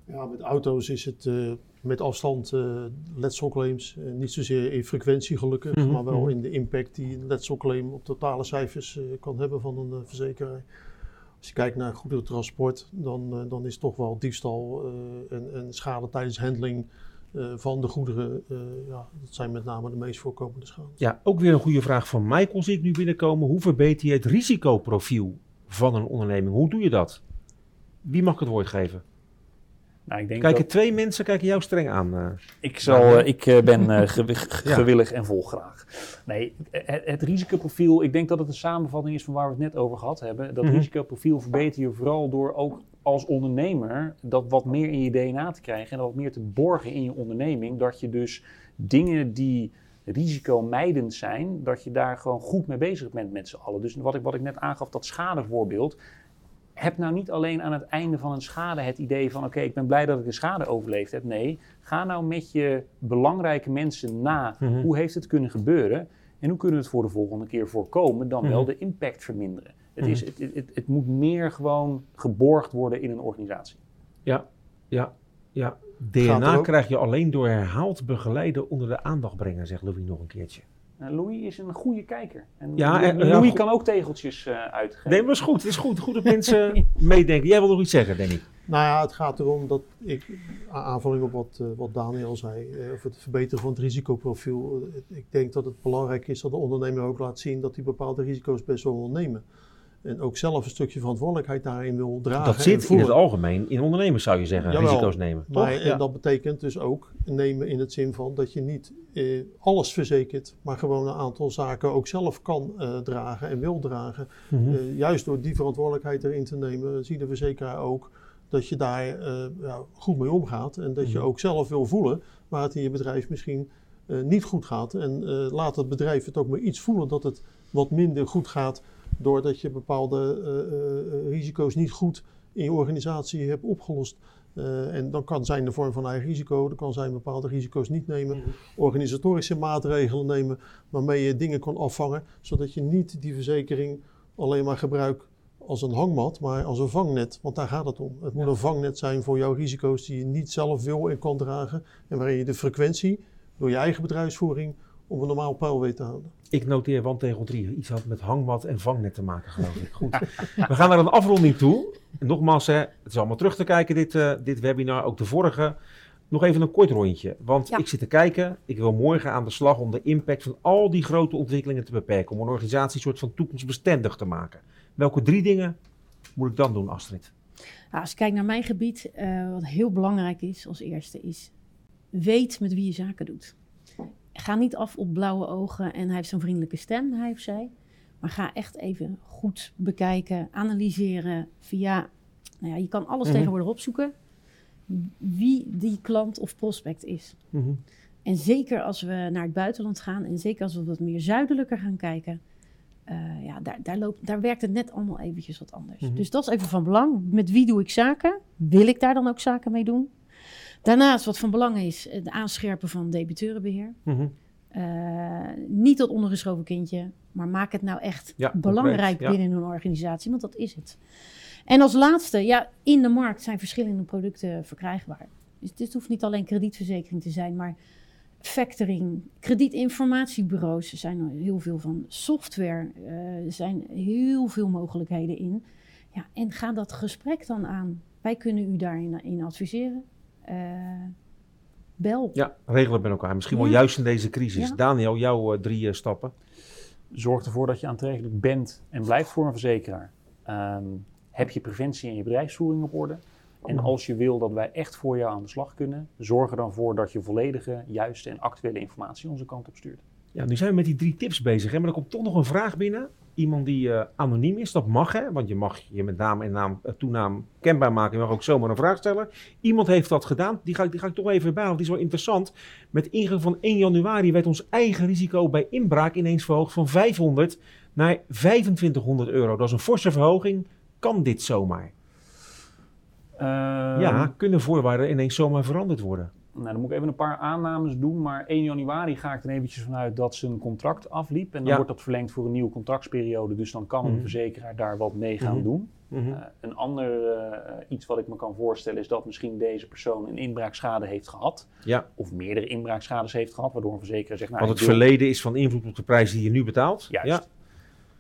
Ja, met auto's is het uh, met afstand uh, letselclaims. Uh, niet zozeer in frequentie gelukkig, mm -hmm. maar wel mhm. in de impact die een letselclaim op totale cijfers kan hebben van een verzekeraar. Als je kijkt naar goederentransport, dan, dan is toch wel diefstal en, en, schade tijdens handling van de goederen. ja, dat zijn met name de meest voorkomende schade. Ja, ook weer een goede vraag van Michael zie ik nu binnenkomen. Hoe verbeter je het risicoprofiel van een onderneming? Hoe doe je dat? Wie mag het woord geven? Nou, ik denk kijken twee mensen kijken jou streng aan. Uh, ik, zal, uh, ik uh, ben gewillig en volgraag. Nee, het, het, risicoprofiel, ik denk dat het een samenvatting is van waar we het net over gehad hebben. Dat mm -hmm. risicoprofiel verbeter je vooral door ook als ondernemer dat wat meer in je DNA te krijgen en dat wat meer te borgen in je onderneming. Dat je dus dingen die risicomijdend zijn, dat je daar gewoon goed mee bezig bent met z'n allen. Dus wat ik, wat ik net aangaf, dat schadevoorbeeld. Heb nou niet alleen aan het einde van een schade het idee van: oké, ik ben blij dat ik de schade overleefd heb. Nee, ga nou met je belangrijke mensen na. Mhm. Hoe heeft het kunnen gebeuren? En hoe kunnen we het voor de volgende keer voorkomen? Dan wel mhm. de impact verminderen. Het, is, mhm. het, het, het, moet meer gewoon geborgd worden in een organisatie. Ja, ja, ja. DNA krijg je alleen door herhaald begeleiden onder de aandacht brengen, zegt Louis nog een keertje. Nou, Louis is een goede kijker. En ja, Louis, kan ook tegeltjes uh, uitgeven. Nee, maar is goed. Het is goed, goed dat mensen meedenken. Jij wil nog iets zeggen, Danny? Nou ja, het gaat erom dat ik, aanvulling op wat, uh, wat Daniel zei, uh, over het verbeteren van het risicoprofiel. ik denk dat het belangrijk is dat de ondernemer ook laat zien dat hij bepaalde risico's best wel wil nemen. En ook zelf een stukje verantwoordelijkheid daarin wil dragen. Dat zit in het algemeen in ondernemers, zou je zeggen, risico's nemen. Maar, En dat betekent dus ook nemen in het zin van dat je niet eh, alles verzekert, maar gewoon een aantal zaken ook zelf kan eh, dragen en wil dragen. Mhm. eh, juist door die verantwoordelijkheid erin te nemen, ziet de verzekeraar ook dat je daar eh, ja, goed mee omgaat. En dat je mhm. ook zelf wil voelen waar het in je bedrijf misschien eh, niet goed gaat. En eh, laat het bedrijf het ook maar iets voelen dat het wat minder goed gaat doordat je bepaalde uh, uh, risico's niet goed in je organisatie hebt opgelost. Uh, en dan kan zijn de vorm van eigen risico, er kan zijn bepaalde risico's niet nemen, mhm. organisatorische maatregelen nemen waarmee je dingen kan afvangen, zodat je niet die verzekering alleen maar gebruikt als een hangmat, maar als een vangnet, want daar gaat het om. Het moet een vangnet zijn voor jouw risico's die je niet zelf wil en kan dragen en waarin je de frequentie door je eigen bedrijfsvoering op een normaal weet te houden. Ik noteer wandtegel 3. Iets had met hangmat en vangnet te maken, geloof ik. Goed. We gaan naar een afronding toe. En nogmaals, hè, het is allemaal terug te kijken, dit, uh, dit webinar. Ook de vorige. Nog even een kort rondje. Want ik zit te kijken. Ik wil morgen aan de slag om de impact van al die grote ontwikkelingen te beperken. Om een organisatie een soort van toekomstbestendig te maken. Welke drie dingen moet ik dan doen, Astrid? Nou, als ik kijk naar mijn gebied, uh, wat heel belangrijk is als eerste, is weet met wie je zaken doet ga niet af op blauwe ogen en hij heeft zo'n vriendelijke stem, hij of zij. Maar ga echt even goed bekijken, analyseren via. Nou ja, je kan alles mm tegenwoordig opzoeken. Wie die klant of prospect is. Mhm. En zeker als we naar het buitenland gaan en zeker als we wat meer zuidelijker gaan kijken. Uh, ja, daar, daar, loopt, daar werkt het net allemaal eventjes wat anders. Mhm. Dus dat is even van belang. Met wie doe ik zaken? Wil ik daar dan ook zaken mee doen? Daarnaast, wat van belang is, het aanscherpen van debiteurenbeheer. Mm niet dat ondergeschoven kindje, maar maak het nou echt belangrijk binnen een organisatie, want dat is het. En als laatste, ja, in de markt zijn verschillende producten verkrijgbaar. Dus dit hoeft niet alleen kredietverzekering te zijn, maar factoring, kredietinformatiebureaus, er zijn er heel veel van. Software, uh, er zijn heel veel mogelijkheden in. Ja, en ga dat gesprek dan aan. Wij kunnen u daarin in adviseren. Uh, bel. Ja, regelen met elkaar. Misschien wel juist in deze crisis. Daniel, jouw uh, drie uh, stappen. Zorg ervoor dat je aantrekkelijk bent en blijft voor een verzekeraar. Um, heb je preventie en je bedrijfsvoering op orde. En als je wil dat wij echt voor jou aan de slag kunnen, zorg er dan voor dat je volledige, juiste en actuele informatie onze kant op stuurt. Ja, nu zijn we met die drie tips bezig. Hè? Maar er komt toch nog een vraag binnen iemand die uh, anoniem is. Dat mag, hè? Want je mag je met naam en naam, uh, toenaam kenbaar maken. Je mag ook zomaar een vraag stellen. Iemand heeft dat gedaan. Die ga ik, die ga ik toch even bij, want die is wel interessant. Met ingang van 1 januari werd ons eigen risico bij inbraak ineens verhoogd van 500 naar 2500 euro. Dat is een forse verhoging. Kan dit zomaar? Uh, ja, kunnen voorwaarden ineens zomaar veranderd worden? Nou, dan moet ik even een paar aannames doen. Maar 1 januari ga ik er eventjes vanuit dat zijn contract afliep. En dan wordt dat verlengd voor een nieuwe contractsperiode. Dus dan kan een mhm. verzekeraar daar wat mee gaan mhm. doen. Mhm. Uh, een ander uh, iets wat ik me kan voorstellen is dat misschien deze persoon een inbraakschade heeft gehad. Ja. Of meerdere inbraakschades heeft gehad, waardoor een verzekeraar zegt... Nou, Want het verleden is van invloed op de prijs die je nu betaalt. Juist. Ja.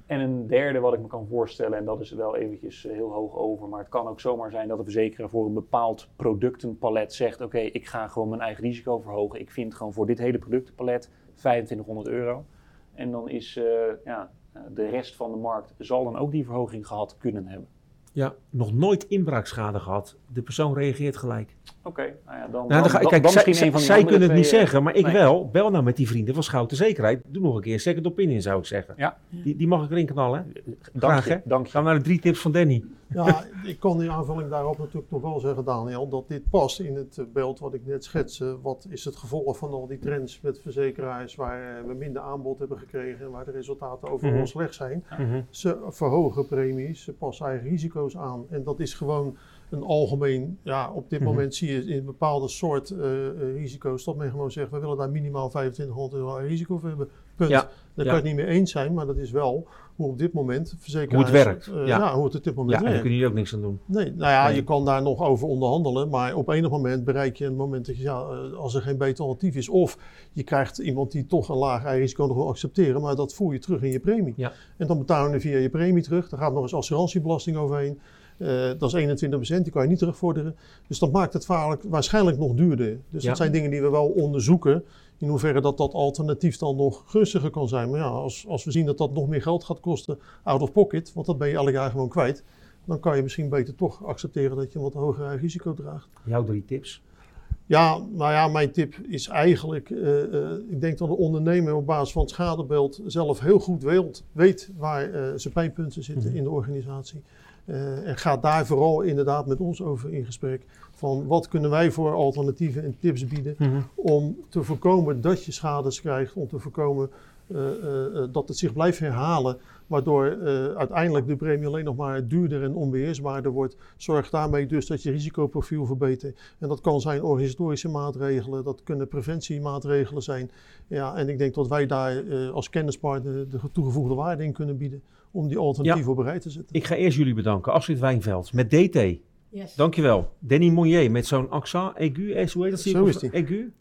En een derde wat ik me kan voorstellen, en dat is wel eventjes eh, heel hoog over, maar het kan ook zomaar zijn dat de verzekeraar voor een bepaald productenpalet zegt: Oké, ik ga gewoon mijn eigen risico verhogen. Ik vind gewoon voor dit hele productenpalet 2500 euro. En dan is uh, ja, de rest van de markt zal dan ook die verhoging gehad kunnen hebben. Ja, nog nooit inbraakschade gehad. De persoon reageert gelijk. Oké, nou ja, dan, Nou, dan ga- dan, kijk, dan misschien een van die zij kunnen het niet twee, eh, zeggen, maar ik nee. wel. Bel nou met die vrienden van Schouten Zekerheid. Doe nog een keer second opinion, zou ik zeggen. Ja. Die, die mag ik erin knallen. Dank Graag, hè? dank je. Gaan we naar de drie tips van Danny. Ja, ik kan in aanvulling daarop natuurlijk nog wel zeggen, Daniel, dat dit past in het eh, beeld wat ik net schetste. Wat is het gevolg van al die trends met verzekeraars waar eh, we minder aanbod hebben gekregen en waar de resultaten overal Mhm. slecht zijn. Mhm. Ze verhogen premies, ze passen eigen risico's aan. En dat is gewoon een algemeen, ja, op dit Mhm. moment zie je in bepaalde soort eh, risico's dat men gewoon zegt, we willen daar minimaal 2500 euro risico voor hebben. Punt. Ja, Daar ja. kan je het niet mee eens zijn, maar dat is wel hoe op dit moment verzekeraars... Hoe het werkt, eh, ja. ja. hoe het op dit moment Ja, en daar werkt. kunnen jullie ook niks aan doen. Nee, nou ja, Nee. je kan daar nog over onderhandelen, maar op enig moment bereik je een moment dat je, ja, als er geen beter alternatief is, of je krijgt iemand die toch een laag risico nog wil accepteren, maar dat voer je terug in je premie. Ja. En dan betalen we via je premie terug, daar gaat nog eens assurantiebelasting overheen. Eh, dat is 21%, die kan je niet terugvorderen. Dus dat maakt het vaarlijk, waarschijnlijk nog duurder. Dus Ja. dat zijn dingen die we wel onderzoeken. In hoeverre dat dat alternatief dan nog gunstiger kan zijn. Maar ja, als, als we zien dat dat nog meer geld gaat kosten out of pocket, want dat ben je elk jaar gewoon kwijt. Dan kan je misschien beter toch accepteren dat je een wat hoger risico draagt. Jouw drie tips. Ja, nou ja, mijn tip is eigenlijk, eh, eh, ik denk dat de ondernemer op basis van het schadebeeld zelf heel goed weet, weet waar zijn pijnpunten zitten Mhm. in de organisatie. Eh, en gaat daar vooral inderdaad met ons over in gesprek. Van wat kunnen wij voor alternatieven en tips bieden om te voorkomen dat je schades krijgt, om te voorkomen eh, eh, dat het zich blijft herhalen, waardoor eh, uiteindelijk de premie alleen nog maar duurder en onbeheersbaarder wordt. Zorg daarmee dus dat je risicoprofiel verbetert. En dat kan zijn organisatorische maatregelen, dat kunnen preventiemaatregelen zijn. Ja, en ik denk dat wij daar eh, als kennispartner de toegevoegde waarde in kunnen bieden om die alternatieven op rij te zetten. Ik ga eerst jullie bedanken. Astrid Wijnveld met DT. Yes. Dankjewel. Danny Monnier met zo'n accent aigu. eh, Hoe heet dat? Zo is die. Aigu.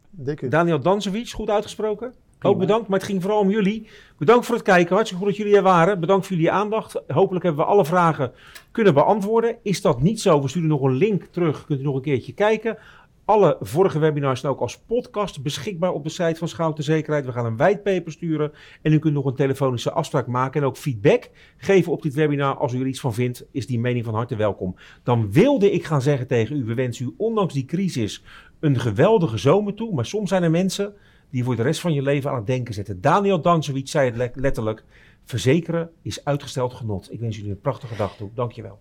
Daniel Dansevic, goed uitgesproken. Ook bedankt, maar het ging vooral om jullie. Bedankt voor het kijken. Hartstikke goed dat jullie er waren. Bedankt voor jullie aandacht. Hopelijk hebben we alle vragen kunnen beantwoorden. Is dat niet zo? We sturen nog een link terug. Kunt u nog een keertje kijken. Alle vorige webinars zijn ook als podcast beschikbaar op de site van Schouten Zekerheid. We gaan een whitepaper sturen en u kunt nog een telefonische afspraak maken en ook feedback geven op dit webinar. Als u er iets van vindt, is die mening van harte welkom. Dan wilde ik gaan zeggen tegen u, we wensen u ondanks die crisis een geweldige zomer toe. Maar soms zijn er mensen die voor de rest van je leven aan het denken zetten. Daniel Dansevic zei het le- letterlijk, verzekeren is uitgesteld genot. Ik wens jullie een prachtige dag toe. Dankjewel.